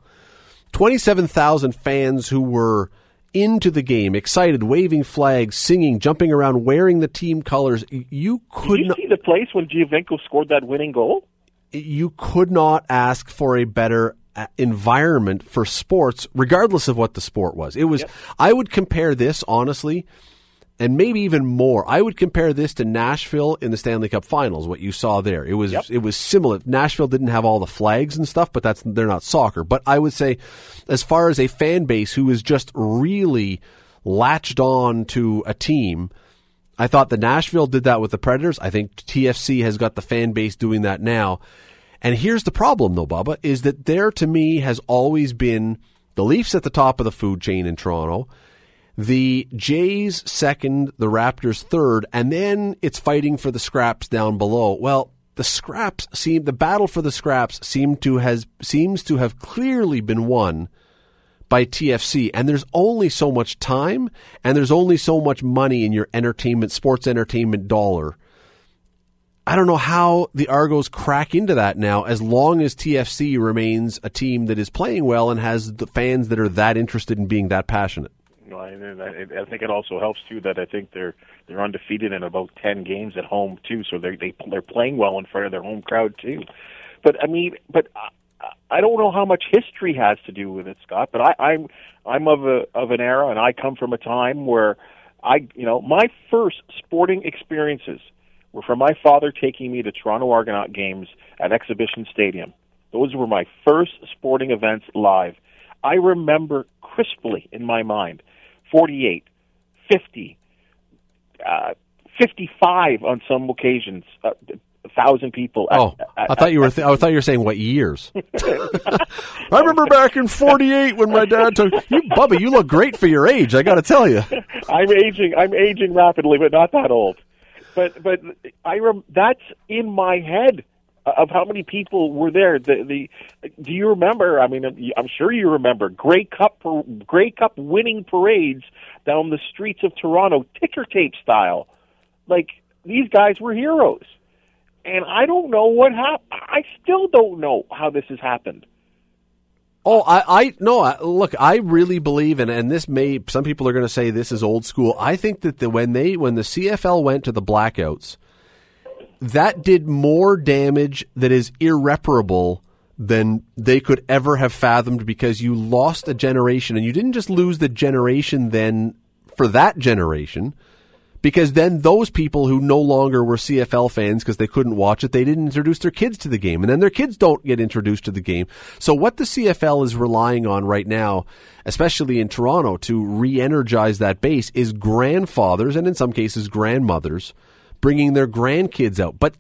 B: 27,000 fans who were into the game, excited, waving flags, singing, jumping around, wearing the team colors. You could
E: Did you
B: not,
E: see the place when Giovinco scored that winning goal?
B: you could not ask for a better uh, environment for sports, regardless of what the sport was. It was. I would compare this honestly and maybe even more. I would compare this to Nashville in the Stanley Cup Finals. What you saw there, it was
E: Yep.
B: it was similar. Nashville didn't have all the flags and stuff, but that's they're not soccer. But I would say, as far as a fan base who is just really latched on to a team. I thought the Nashville did that with the Predators. I think TFC has got the fan base doing that now. And here's the problem, though, Bubba, is that there to me has always been the Leafs at the top of the food chain in Toronto, the Jays second, the Raptors third, and then it's fighting for the scraps down below. Well, the scraps seem the battle for the scraps seem to has seems to have clearly been won by TFC, and there's only so much time and there's only so much money in your entertainment, sports entertainment dollar. I don't know how the Argos crack into that now as long as TFC remains a team that is playing well and has the fans that are that interested in being that passionate.
E: You and I, I think it also helps too that I think they're they're undefeated in about ten games at home too, so they they they're playing well in front of their home crowd too. But I mean, but I, I don't know how much history has to do with it, Scott. But I, I'm I'm of a of an era, and I come from a time where I you know my first sporting experiences were from my father taking me to Toronto Argonaut games at Exhibition Stadium. Those were my first sporting events live. I remember crisply in my mind 48, 50, uh, 55 on some occasions, uh, a thousand people. at-
B: Oh,
E: at-
B: I thought you were th- I thought you were saying what years. I remember back in '48 when my dad took you, Bubba. You look great for your age. I got to tell you.
E: I'm aging. I'm aging rapidly, but not that old. But but I rem- that's in my head of how many people were there. The the do you remember? I mean, I'm sure you remember Grey Cup Grey Cup winning parades down the streets of Toronto, ticker tape style. Like these guys were heroes, and I don't know what happened. I still don't know how this has happened.
B: Oh, I, I no. I, look, I really believe, and and this may some people are going to say this is old school. I think that the, when they when the CFL went to the blackouts, that did more damage that is irreparable than they could ever have fathomed because you lost a generation, and you didn't just lose the generation then for that generation because then those people who no longer were CFL fans because they couldn't watch it, they didn't introduce their kids to the game. And then their kids don't get introduced to the game. So what the CFL is relying on right now, especially in Toronto, to re-energize that base is grandfathers and in some cases grandmothers bringing their grandkids out. But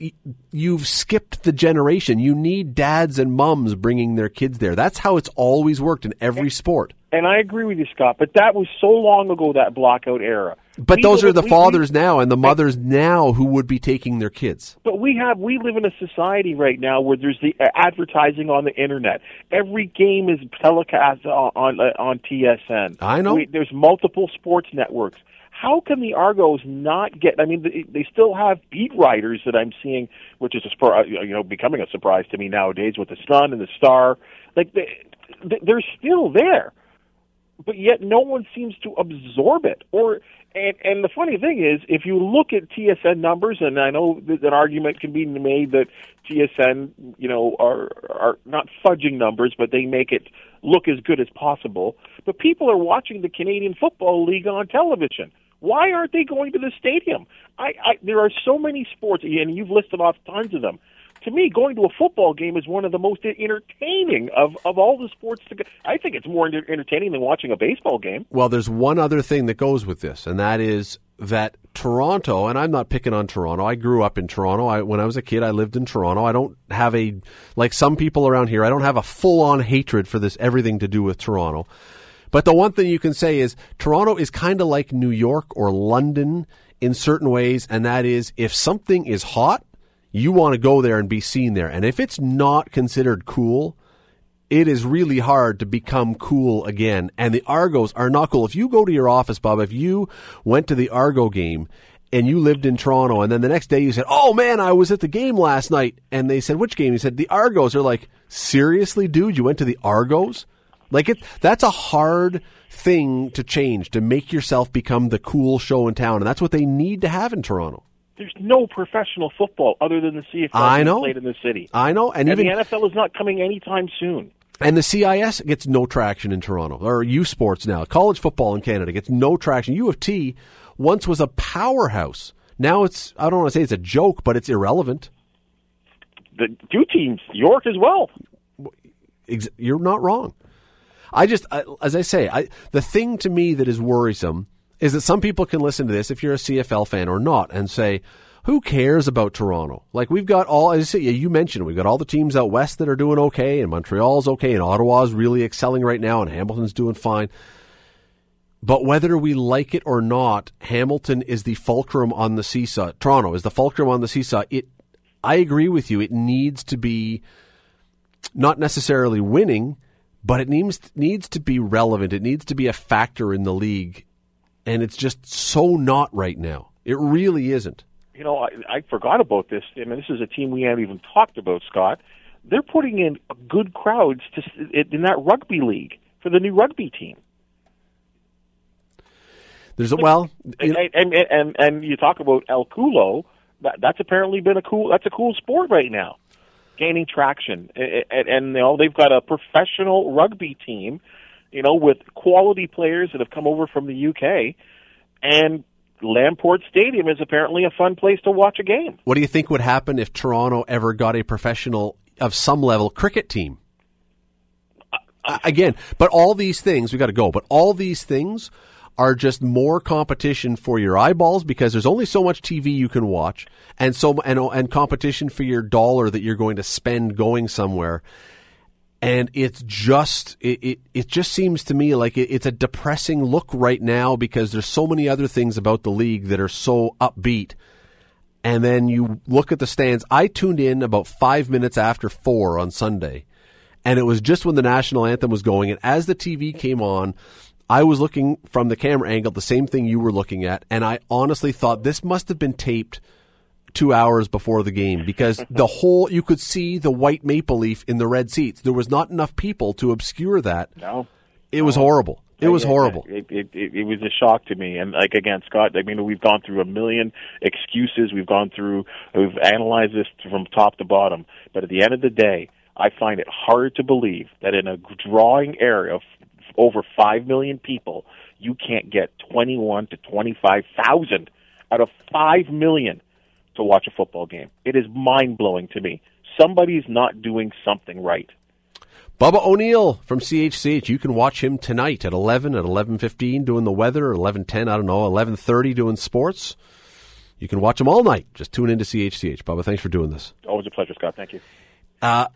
B: you've skipped the generation. You need dads and mums bringing their kids there. That's how it's always worked in every sport.
E: And I agree with you, Scott. But that was so long ago that blackout era.
B: But
E: We
B: those
E: live-
B: are the
E: we- we-
B: fathers now and the mothers now who would be taking their kids.
E: But we have we live in a society right now where there's the uh, advertising on the internet. Every game is telecast on on, uh, on TSN.
B: I know.
E: We, there's multiple sports networks. How can the Argos not get? I mean, they, still have beat writers that I'm seeing, which is a spur, uh, you know becoming a surprise to me nowadays with the Sun and the Star. Like they- they're still there, but yet no one seems to absorb it. Or and and the funny thing is, if you look at TSN numbers, and I know that an argument can be made that TSN, you know, are are not fudging numbers, but they make it look as good as possible. But people are watching the Canadian Football League on television. Why aren't they going to the stadium? I, I there are so many sports, and you've listed off tons of them. To me, going to a football game is one of the most entertaining of, of all the sports. To go. I think it's more enter- entertaining than watching a baseball game.
B: Well, there's one other thing that goes with this, and that is that Toronto, and I'm not picking on Toronto. I grew up in Toronto. I, when I was a kid, I lived in Toronto. I don't have a, like some people around here, I don't have a full on hatred for this, everything to do with Toronto. But the one thing you can say is Toronto is kind of like New York or London in certain ways, and that is if something is hot, you want to go there and be seen there. And if it's not considered cool, it is really hard to become cool again. And the Argos are not cool. If you go to your office, Bob, if you went to the Argo game and you lived in Toronto and then the next day you said, Oh man, I was at the game last night. And they said, Which game? You said, The Argos. Are like, Seriously, dude? You went to the Argos? Like it, that's a hard thing to change to make yourself become the cool show in town. And that's what they need to have in Toronto.
E: There's no professional football other than the CFL
B: I know.
E: played in the city.
B: I know. And,
E: And
B: even,
E: the NFL is not coming anytime soon.
B: And the CIS gets no traction in Toronto, or U Sports now. College football in Canada gets no traction. U of T once was a powerhouse. Now it's I don't want to say it's a joke, but it's irrelevant.
E: The two teams, York as well.
B: You're not wrong. I just, I, as I say, I, the thing to me that is worrisome is that some people can listen to this if you're a CFL fan or not and say, who cares about Toronto? Like we've got all, as I say, you mentioned, we've got all the teams out west that are doing okay, and Montreal's okay, and Ottawa's really excelling right now, and Hamilton's doing fine. But whether we like it or not, Hamilton is the fulcrum on the seesaw. Toronto is the fulcrum on the seesaw. It, I agree with you. It needs to be not necessarily winning, but it needs needs to be relevant. It needs to be a factor in the league, and it's just so not right now. It really isn't.
E: You know, I, I forgot about this. I mean, this is a team we haven't even talked about, Scott. They're putting in good crowds to in that rugby league for the new rugby team.
B: There's a well,
E: and, and and and you talk about El Culo. That, that's apparently been a cool. That's a cool sport right now, gaining traction. And, you know they've got a professional rugby team, you know, with quality players that have come over from the UK, and Lamport Stadium is apparently a fun place to watch a game.
B: what do you think would happen if Toronto ever got a professional of some level cricket team? Uh, again, but all these things we got to go. But all these things are just more competition for your eyeballs because there's only so much TV you can watch, and so and and competition for your dollar that you're going to spend going somewhere. And it's just it, it, it just seems to me like it, it's a depressing look right now because there's so many other things about the league that are so upbeat. And then you look at the stands. I tuned in about five minutes after four on Sunday, and it was just when the national anthem was going. And as the TV came on, I was looking from the camera angle, the same thing you were looking at, and I honestly thought this must have been taped two hours before the game because the whole you could see the white maple leaf in the red seats. There was not enough people to obscure that.
E: No,
B: It was horrible. It was horrible.
E: It, it, it, it was a shock to me. And like again, Scott, I mean, we've gone through a million excuses. We've gone through, we've analyzed this from top to bottom. But at the end of the day, I find it hard to believe that in a drawing area of over five million people, you can't get twenty-one to twenty-five thousand out of five million to watch a football game. It is mind blowing to me. Somebody's not doing something right.
B: Bubba O'Neil from CHCH. You can watch him tonight at 11, at 11.15 doing the weather, 11.10, I don't know, 11.30 doing sports. You can watch him all night. Just tune into CHCH. Bubba, thanks for doing this.
E: Always a pleasure, Scott. Thank you.
B: Uh,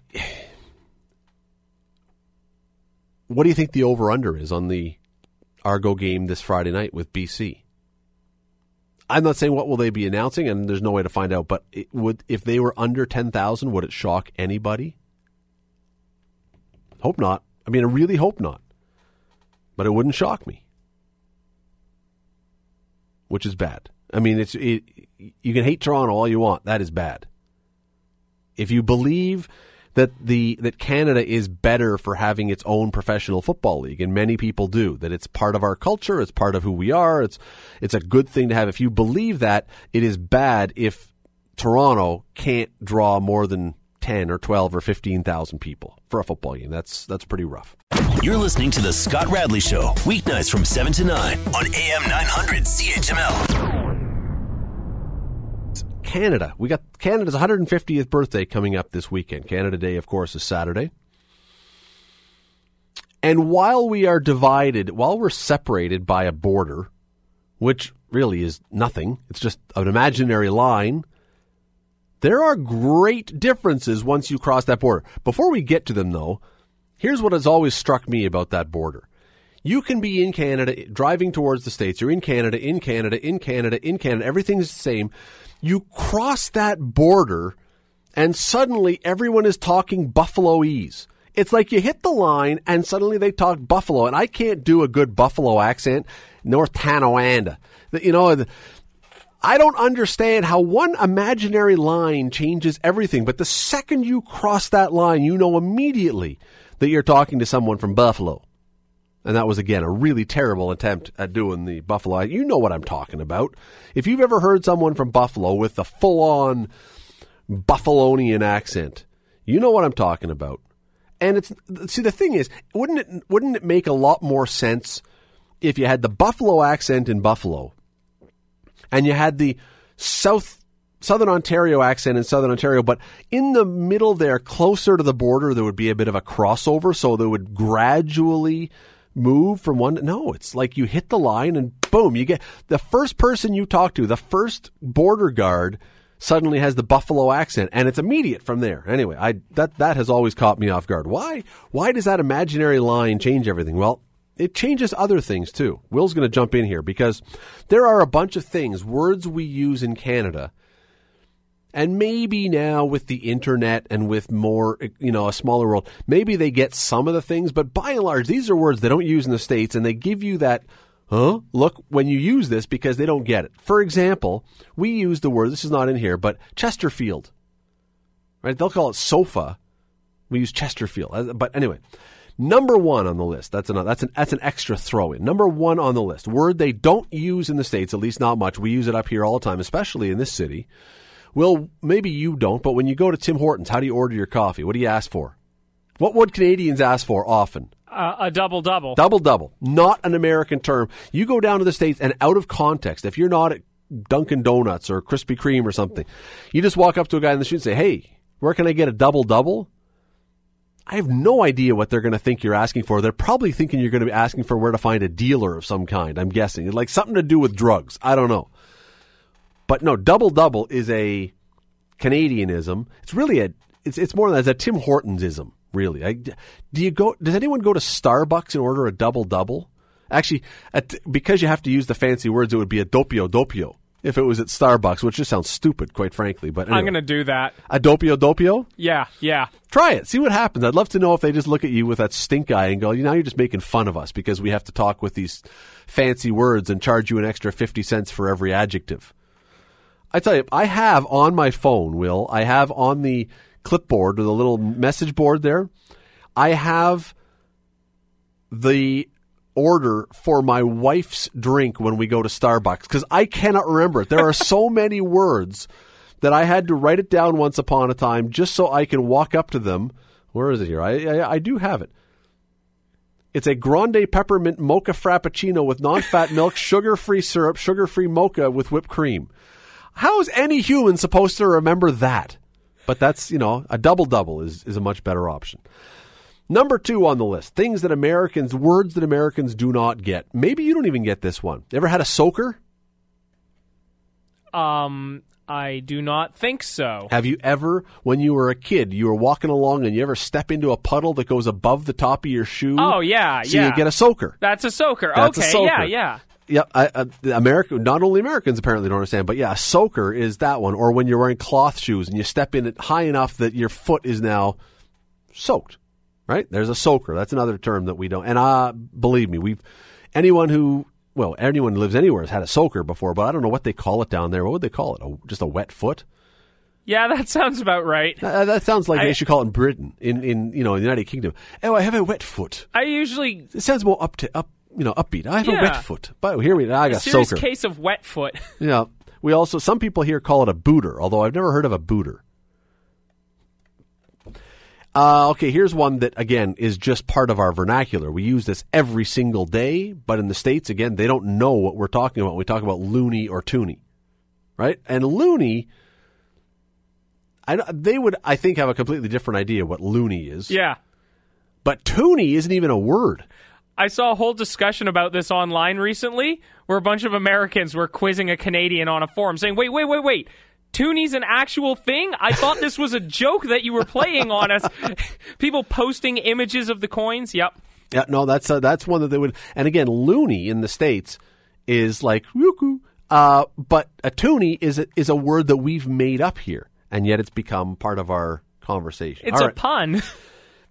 B: what do you think the over-under is on the Argo game this Friday night with BC? I'm not saying what will they be announcing, and there's no way to find out. But would if they were under ten thousand, would it shock anybody? Hope not. I mean, I really hope not. But it wouldn't shock me, which is bad. I mean, it's it, you can hate Toronto all you want. That is bad. If you believe that the that Canada is better for having its own professional football league, and many people do. That it's part of our culture, it's part of who we are. It's it's a good thing to have. If you believe that, it is bad if Toronto can't draw more than ten or twelve or fifteen thousand people for a football game. That's that's pretty rough.
A: You're listening to The Scott Radley Show, weeknights from 7 to 9 on AM 900 CHML.
B: Canada. We got Canada's 150th birthday coming up this weekend. Canada Day, of course, is Saturday. And while we are divided, while we're separated by a border, which really is nothing, it's just an imaginary line, there are great differences once you cross that border. Before we get to them, though, here's what has always struck me about that border. You can be in Canada, driving towards the States. You're in Canada, in Canada, in Canada, in Canada. Everything's the same. You cross that border, and suddenly everyone is talking Buffaloese. It's like you hit the line, and suddenly they talk Buffalo, and I can't do a good Buffalo accent. North Tonawanda. You know, I don't understand how one imaginary line changes everything, but the second you cross that line, you know immediately that you're talking to someone from Buffalo. And that was again a really terrible attempt at doing the Buffalo. You know what I'm talking about. If you've ever heard someone from Buffalo with the full on Buffalonian accent, you know what I'm talking about. And it's see the thing is, wouldn't it wouldn't it make a lot more sense if you had the Buffalo accent in Buffalo and you had the South Southern Ontario accent in Southern Ontario, but in the middle there, closer to the border, there would be a bit of a crossover, so they would gradually move from one. No, it's like you hit the line and boom, you get the first person you talk to, the first border guard suddenly has the buffalo accent and it's immediate from there. Anyway, I that that has always caught me off guard. Why why does that imaginary line change everything? Well, it changes other things too. Will's going to jump in here because there are a bunch of things, words we use in Canada and maybe now with the internet and with more, you know, a smaller world, maybe they get some of the things, but by and large, these are words they don't use in the States and they give you that, huh, look when you use this because they don't get it. For example, we use the word, this is not in here, but Chesterfield, right? They'll call it sofa. We use Chesterfield. Uh, But anyway, number one on the list, that's an, that's an, that's an extra throw in. Number one on the list, word they don't use in the States, at least not much. We use it up here all the time, especially in this city. Well, maybe you don't, but when you go to Tim Hortons, how do you order your coffee? What do you ask for? What would Canadians ask for often?
F: Uh, a double double.
B: Double double. Not an American term. You go down to the States and out of context, if you're not at Dunkin' Donuts or Krispy Kreme or something, you just walk up to a guy in the street and say, Hey, where can I get a double double? I have no idea what they're going to think you're asking for. They're probably thinking you're going to be asking for where to find a dealer of some kind, I'm guessing. Like something to do with drugs. I don't know. But no, double double is a Canadianism. It's really a it's it's more than that. It's a Tim Hortonsism, really. I, do you go? Does anyone go to Starbucks and order a double double? Actually, at, because you have to use the fancy words, it would be a doppio doppio if it was at Starbucks, which just sounds stupid, quite frankly. But anyway.
F: I'm going to do that.
B: a doppio doppio.
F: Yeah, yeah.
B: Try it. See what happens. I'd love to know if they just look at you with that stink eye and go, you know, you're just making fun of us because we have to talk with these fancy words and charge you an extra 50 cents for every adjective. I tell you, I have on my phone, Will, I have on the clipboard or the little message board there, I have the order for my wife's drink when we go to Starbucks because I cannot remember it. There are so many words that I had to write it down once upon a time just so I can walk up to them. Where is it here? I, I, I do have it. It's a grande peppermint mocha frappuccino with non-fat milk, sugar-free syrup, sugar-free mocha with whipped cream. How is any human supposed to remember that? But that's, you know, a double double is, is a much better option. Number two on the list things that Americans, words that Americans do not get. Maybe you don't even get this one. Ever had a soaker?
F: Um, I do not think so.
B: Have you ever, when you were a kid, you were walking along and you ever step into a puddle that goes above the top of your shoe?
F: Oh yeah,
B: so
F: yeah.
B: you get a soaker.
F: That's a soaker.
B: That's a
F: okay,
B: soaker.
F: yeah, yeah.
B: Yep, I, uh, America. Not only Americans apparently don't understand, but yeah, a soaker is that one. Or when you're wearing cloth shoes and you step in it high enough that your foot is now soaked. Right? There's a soaker. That's another term that we don't. And uh, believe me, we've anyone who well, anyone who lives anywhere has had a soaker before, but I don't know what they call it down there. What would they call it? A, just a wet foot?
F: Yeah, that sounds about right.
B: Uh, that sounds like
F: I-
B: they should call it in Britain, in, in you know, in the United Kingdom. Oh, I have a wet foot.
F: I usually
B: It sounds more up to up, you know, upbeat. I have a wet foot. But here we, I got a
F: serious
B: soaker.
F: case of wet foot.
B: Yeah. We also some people here call it a booter, although I've never heard of a booter. Uh, okay, here's one that again is just part of our vernacular. We use this every single day, but in the states, again, they don't know what we're talking about. We talk about loony or toonie, right? And loony, I they would I think have a completely different idea what loony is.
F: yeah.
B: But toonie isn't even a word.
F: I saw a whole discussion about this online recently where a bunch of Americans were quizzing a Canadian on a forum saying, wait, wait, wait, wait. Toonie's an actual thing? I thought this was a joke that you were playing on us. People posting images of the coins. Yep.
B: Yeah, no, that's uh, that's one that they would. And again, loony in the states is like uh, but a toonie is a, is a word that we've made up here, and yet it's become part of our conversation.
F: It's
B: All
F: a
B: right.
F: pun.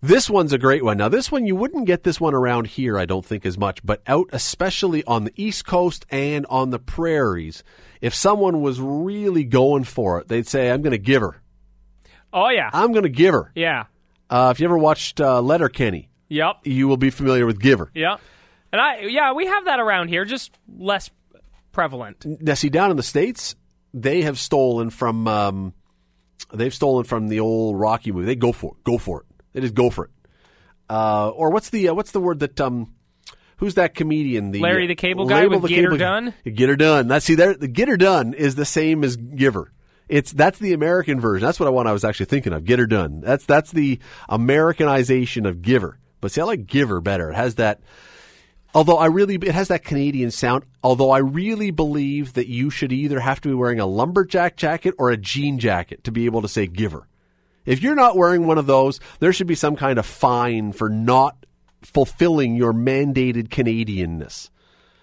B: This one's a great one. Now, this one you wouldn't get this one around here, I don't think as much, but out especially on the East Coast and on the prairies, if someone was really going for it, they'd say, "I'm going to give her.
F: Oh, yeah.
B: I'm going to give her."
F: Yeah.
B: Uh, if you ever watched uh, Letterkenny,
F: Yep.
B: you will be familiar with giver.
F: Yep. And I, yeah, we have that around here, just less prevalent.
B: Now, see, down in the states, they have stolen from um, they've stolen from the old Rocky movie. They go for it, go for it. They just go for it. Uh, or what's the uh, what's the word that um, who's that comedian? The
F: Larry the Cable Guy with
B: the
F: Get Her Done?
B: Get her done. That's see there. The get her done is the same as giver. It's that's the American version. That's what I want. I was actually thinking of. Get her done. That's that's the Americanization of giver. But see, I like giver better. It has that. Although I really, it has that Canadian sound. Although I really believe that you should either have to be wearing a lumberjack jacket or a jean jacket to be able to say giver. If you're not wearing one of those, there should be some kind of fine for not fulfilling your mandated Canadianness.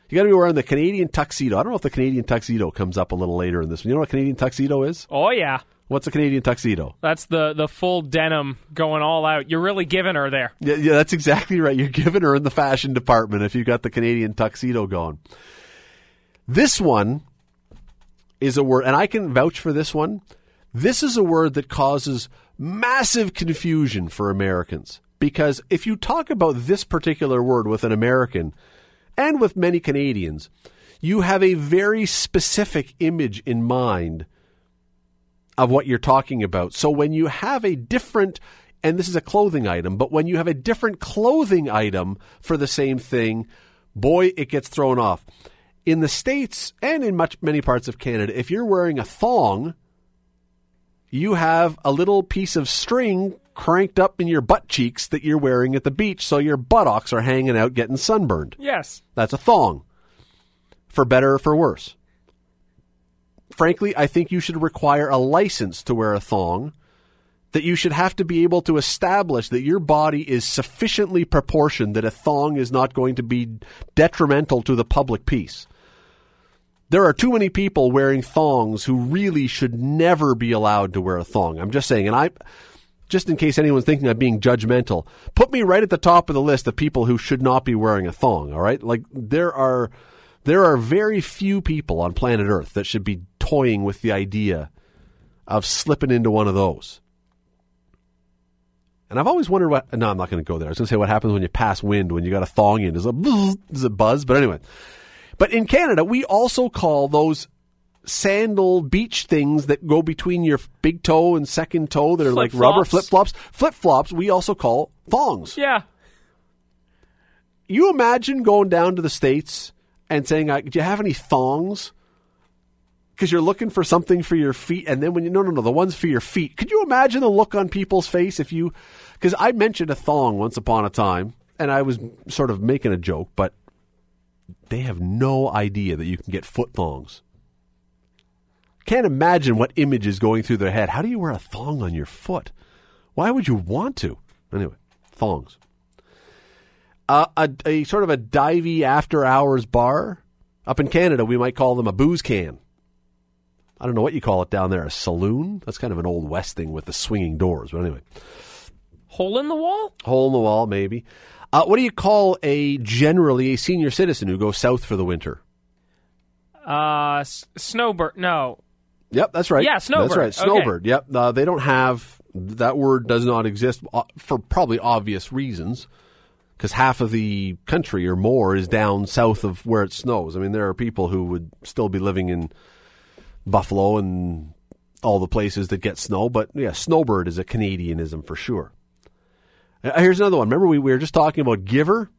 B: You got to be wearing the Canadian tuxedo. I don't know if the Canadian tuxedo comes up a little later in this. You know what a Canadian tuxedo is?
F: Oh yeah,
B: What's a Canadian tuxedo?
F: that's the the full denim going all out. You're really giving her there.
B: Yeah, yeah, that's exactly right. You're giving her in the fashion department if you've got the Canadian tuxedo going. This one is a word, and I can vouch for this one. This is a word that causes massive confusion for Americans because if you talk about this particular word with an American and with many Canadians, you have a very specific image in mind of what you're talking about. So when you have a different, and this is a clothing item, but when you have a different clothing item for the same thing, boy, it gets thrown off. In the States and in much many parts of Canada, if you're wearing a thong, you have a little piece of string cranked up in your butt cheeks that you're wearing at the beach, so your buttocks are hanging out getting sunburned.
F: Yes.
B: That's a thong. For better or for worse. Frankly, I think you should require a license to wear a thong. That you should have to be able to establish that your body is sufficiently proportioned that a thong is not going to be detrimental to the public peace. There are too many people wearing thongs who really should never be allowed to wear a thong. I'm just saying, and I, just in case anyone's thinking I'm being judgmental, put me right at the top of the list of people who should not be wearing a thong. All right, like there are, there are very few people on planet Earth that should be toying with the idea of slipping into one of those. And I've always wondered what. No, I'm not going to go there. I was going to say what happens when you pass wind when you got a thong in. Does it, does it buzz? But anyway. But in Canada, we also call those sandal beach things that go between your big toe and second toe that are like rubber flip
F: Flip-flops.
B: Flip flops, we also call thongs.
F: Yeah.
B: You imagine going down to the States and saying, uh, Do you have any thongs? Because you're looking for something for your feet, and then when you no no no the ones for your feet. Could you imagine the look on people's face if you? Because I mentioned a thong once upon a time, and I was sort of making a joke, but they have no idea that you can get foot thongs. Can't imagine what image is going through their head. How do you wear a thong on your foot? Why would you want to? Anyway, thongs. Uh, a, a sort of a divey after hours bar. Up in Canada, we might call them a booze can. I don't know what you call it down there. A saloon? That's kind of an old west thing with the swinging doors. But anyway,
F: Hole in the wall?
B: hole in the wall, maybe. Uh, what do you call a generally a senior citizen who goes south for the winter?
F: Uh, s- snowbird. No.
B: Yep, that's right.
F: Yeah, snowbird.
B: That's
F: snowbird.
B: right,
F: Okay.
B: snowbird. Yep, uh, they don't have that word. Does not exist uh, for probably obvious reasons, because half of the country or more is down south of where it snows. I mean, there are people who would still be living in Buffalo and all the places that get snow, but yeah, snowbird is a Canadianism for sure. Uh, here's another one. Remember, we, we were just talking about giver.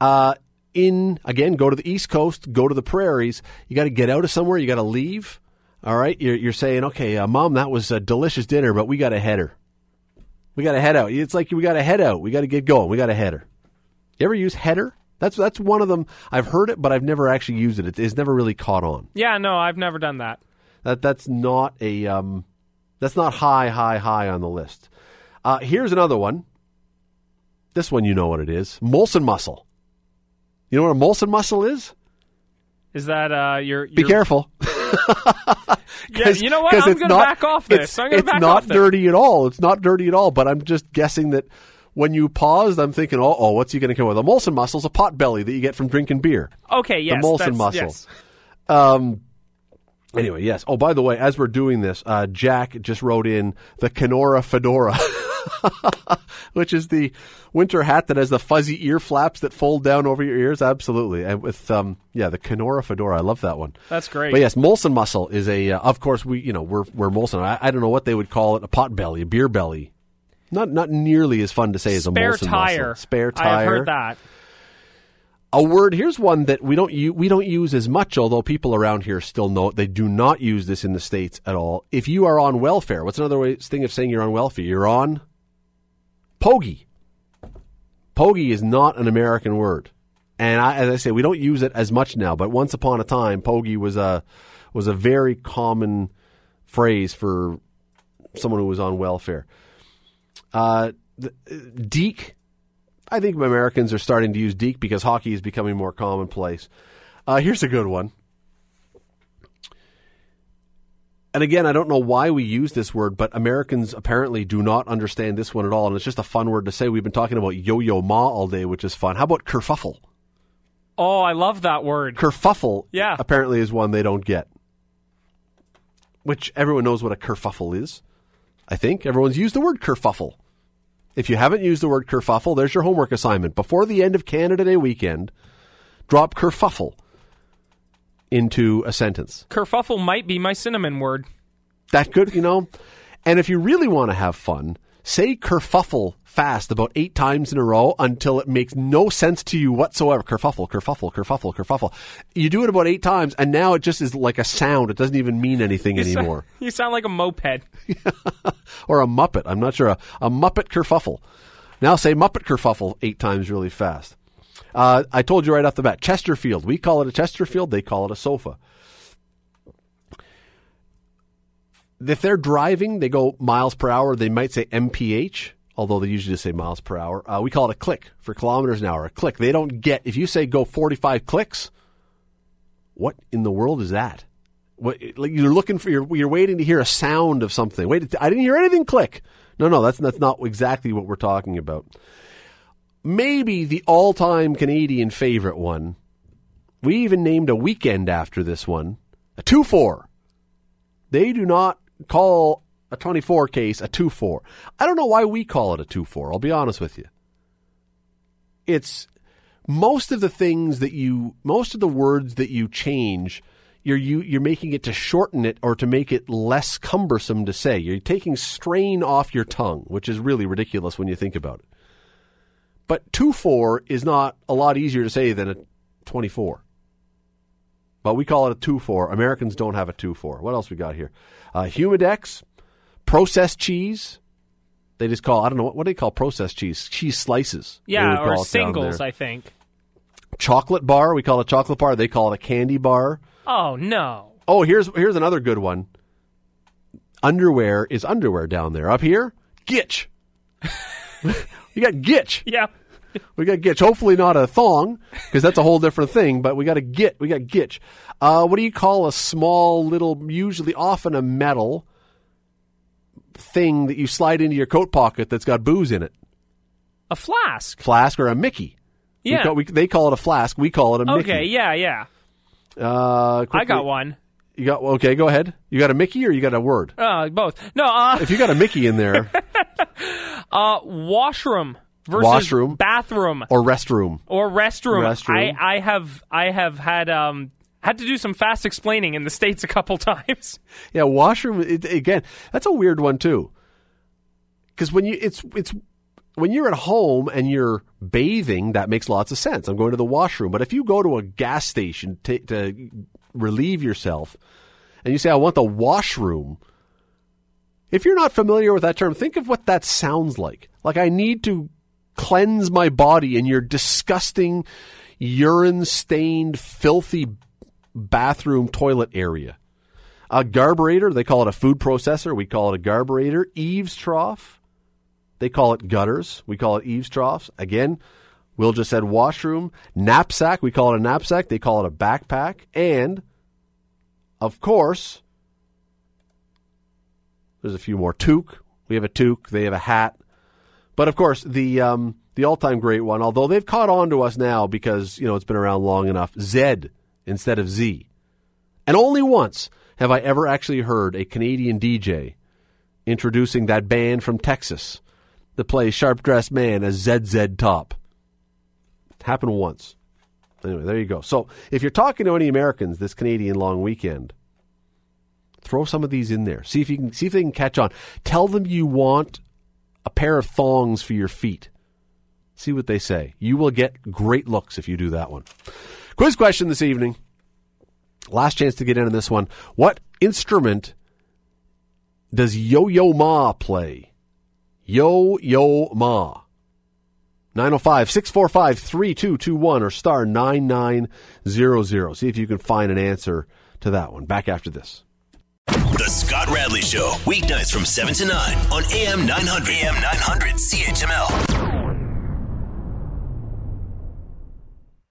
B: Uh, in again, go to the East Coast, go to the prairies. You got to get out of somewhere. You got to leave. All right, you're, you're saying, okay, uh, mom, that was a delicious dinner, but we got to head her. We got to head out. It's like we got to head out. We got to get going. We got to head her. You ever use header? That's that's one of them. I've heard it, but I've never actually used it. It- It's never really caught on.
F: Yeah, no, I've never done that.
B: That that's not a um, that's not high, high, high on the list. Uh, here's another one. This one, you know what it is. Molson muscle. You know what a Molson muscle is?
F: Is that uh your,
B: Be careful.
F: Yeah, you know what? I'm gonna
B: not-
F: back off this.
B: It's, it's
F: back
B: not dirty at all. It's not dirty at all. But I'm just guessing that when you paused, I'm thinking, oh, oh what's he going to come with? A Molson muscle is a pot belly that you get from drinking beer.
F: Okay, yes.
B: The
F: Molson
B: muscle.
F: yes.
B: Um. Anyway, yes. Oh, by the way, as we're doing this, uh, Jack just wrote in the Kenora fedora, which is the winter hat that has the fuzzy ear flaps that fold down over your ears. Absolutely, and with um, yeah, the Kenora fedora. I love that one.
F: That's great.
B: But yes, Molson muscle is a. Uh, of course, we you know we're we're Molson. I, I don't know what they would call it. A pot belly, a beer belly. Not not nearly as fun to say as a
F: Spare
B: Molson
F: tire.
B: muscle. Spare tire.
F: have heard that.
B: A word here's one that we don't u- we don't use as much, although people around here still know it. They do not use this in the states at all. If you are on welfare, what's another way, thing of saying you're on welfare? You're on pogie. Pogie is not an American word, and I, as I say, we don't use it as much now. But once upon a time, pogie was a was a very common phrase for someone who was on welfare. Uh, Deke I think Americans are starting to use deke because hockey is becoming more commonplace. Uh, here's a good one. And again, I don't know why we use this word, but Americans apparently do not understand this one at all. And it's just a fun word to say. We've been talking about yo yo ma all day, which is fun. How about kerfuffle?
F: Oh, I love that word.
B: Kerfuffle
F: Yeah.
B: apparently is one they don't get. Which everyone knows what a kerfuffle is. I think everyone's used the word kerfuffle. If you haven't used the word kerfuffle, there's your homework assignment. Before the end of Canada Day weekend, drop kerfuffle into a sentence.
F: Kerfuffle might be my cinnamon word.
B: That could, you know. And if you really want to have fun, say kerfuffle fast about eight times in a row until it makes no sense to you whatsoever. Kerfuffle, kerfuffle, kerfuffle, kerfuffle. You do it about eight times, and now it just is like a sound. It doesn't even mean anything
F: You sound-
B: anymore.
F: you sound like a moped.
B: or a Muppet. I'm not sure. A, a Muppet kerfuffle. Now say Muppet kerfuffle eight times really fast. Uh, I told you right off the bat, Chesterfield. We call it a Chesterfield. They call it a sofa. If they're driving, they go miles per hour. They might say mph, although they usually just say miles per hour. Uh, we call it a click for kilometers an hour. A click. They don't get if you say go 45 clicks. What in the world is that? What, like you're looking for you're, you're waiting to hear a sound of something. Wait, I didn't hear anything click. No, no, that's that's not exactly what we're talking about. Maybe the all-time Canadian favorite one. We even named a weekend after this one. A 2-4. They do not call a 24 case a 2-4. I don't know why we call it a 2-4. I'll be honest with you. It's most of the things that you most of the words that you change you're you, you're making it to shorten it or to make it less cumbersome to say. You're taking strain off your tongue, which is really ridiculous when you think about it. But 2 4 is not a lot easier to say than a 24. But we call it a 2 4. Americans don't have a 2 4. What else we got here? Uh, Humidex, processed cheese. They just call, I don't know, what, what do they call processed cheese? Cheese slices.
F: Yeah, or singles. I think.
B: Chocolate bar. We call it a chocolate bar. They call it a candy bar.
F: Oh no.
B: Oh, here's here's another good one. Underwear is underwear down there. Up here, gitch. you got gitch.
F: Yeah.
B: We got gitch. Hopefully not a thong, because that's a whole different thing. But we got a git. We got gitch. Uh, what do you call a small little, usually often a metal thing that you slide into your coat pocket that's got booze in it?
F: A flask.
B: Flask or a Mickey? We
F: Yeah.
B: call- we- they call it a flask. We call it a Mickey.
F: Okay, yeah, yeah.
B: Uh,
F: I got one.
B: You got okay. Go ahead. You got a Mickey or you got a word?
F: Uh, both. No, uh,
B: If you got a Mickey in there
F: uh, washroom versus
B: Washroom.
F: bathroom
B: or restroom,
F: or restroom.
B: Restroom.
F: I, I have I have had um had to do some fast explaining in the states a couple times.
B: yeah, washroom. It, again, that's a weird one too. Because when you it's it's when you're at home and you're bathing, that makes lots of sense. I'm going to the washroom. But if you go to a gas station to, to relieve yourself, and you say, "I want the washroom," if you're not familiar with that term, think of what that sounds like. Like I need to cleanse my body in your disgusting, urine-stained, filthy bathroom toilet area. A garburator, they call it a food processor. We call it a garburator. Eaves trough, they call it gutters. We call it eaves troughs. Again, Will just said washroom. Knapsack, we call it a knapsack. They call it a backpack. And, of course, there's a few more. Toque, we have a toque. They have a hat. But of course, the um, the all time great one, although they've caught on to us now because you know it's been around long enough. Z instead of Z, and only once have I ever actually heard a Canadian DJ introducing that band from Texas that plays Sharp Dressed Man as ZZ Top. It happened once. Anyway, there you go. So if you're talking to any Americans this Canadian long weekend, throw some of these in there. See if you can see if they can catch on. Tell them you want a pair of thongs for your feet. See what they say. You will get great looks if you do that one. Quiz question this evening. Last chance to get in on this one. What instrument does Yo Yo Ma play? Yo Yo Ma. 905 645 3221 or star 9900. See if you can find an answer to that one. Back after this.
A: The Scott Radley Show, weeknights from 7 to 9 on AM 900. AM 900 CHML.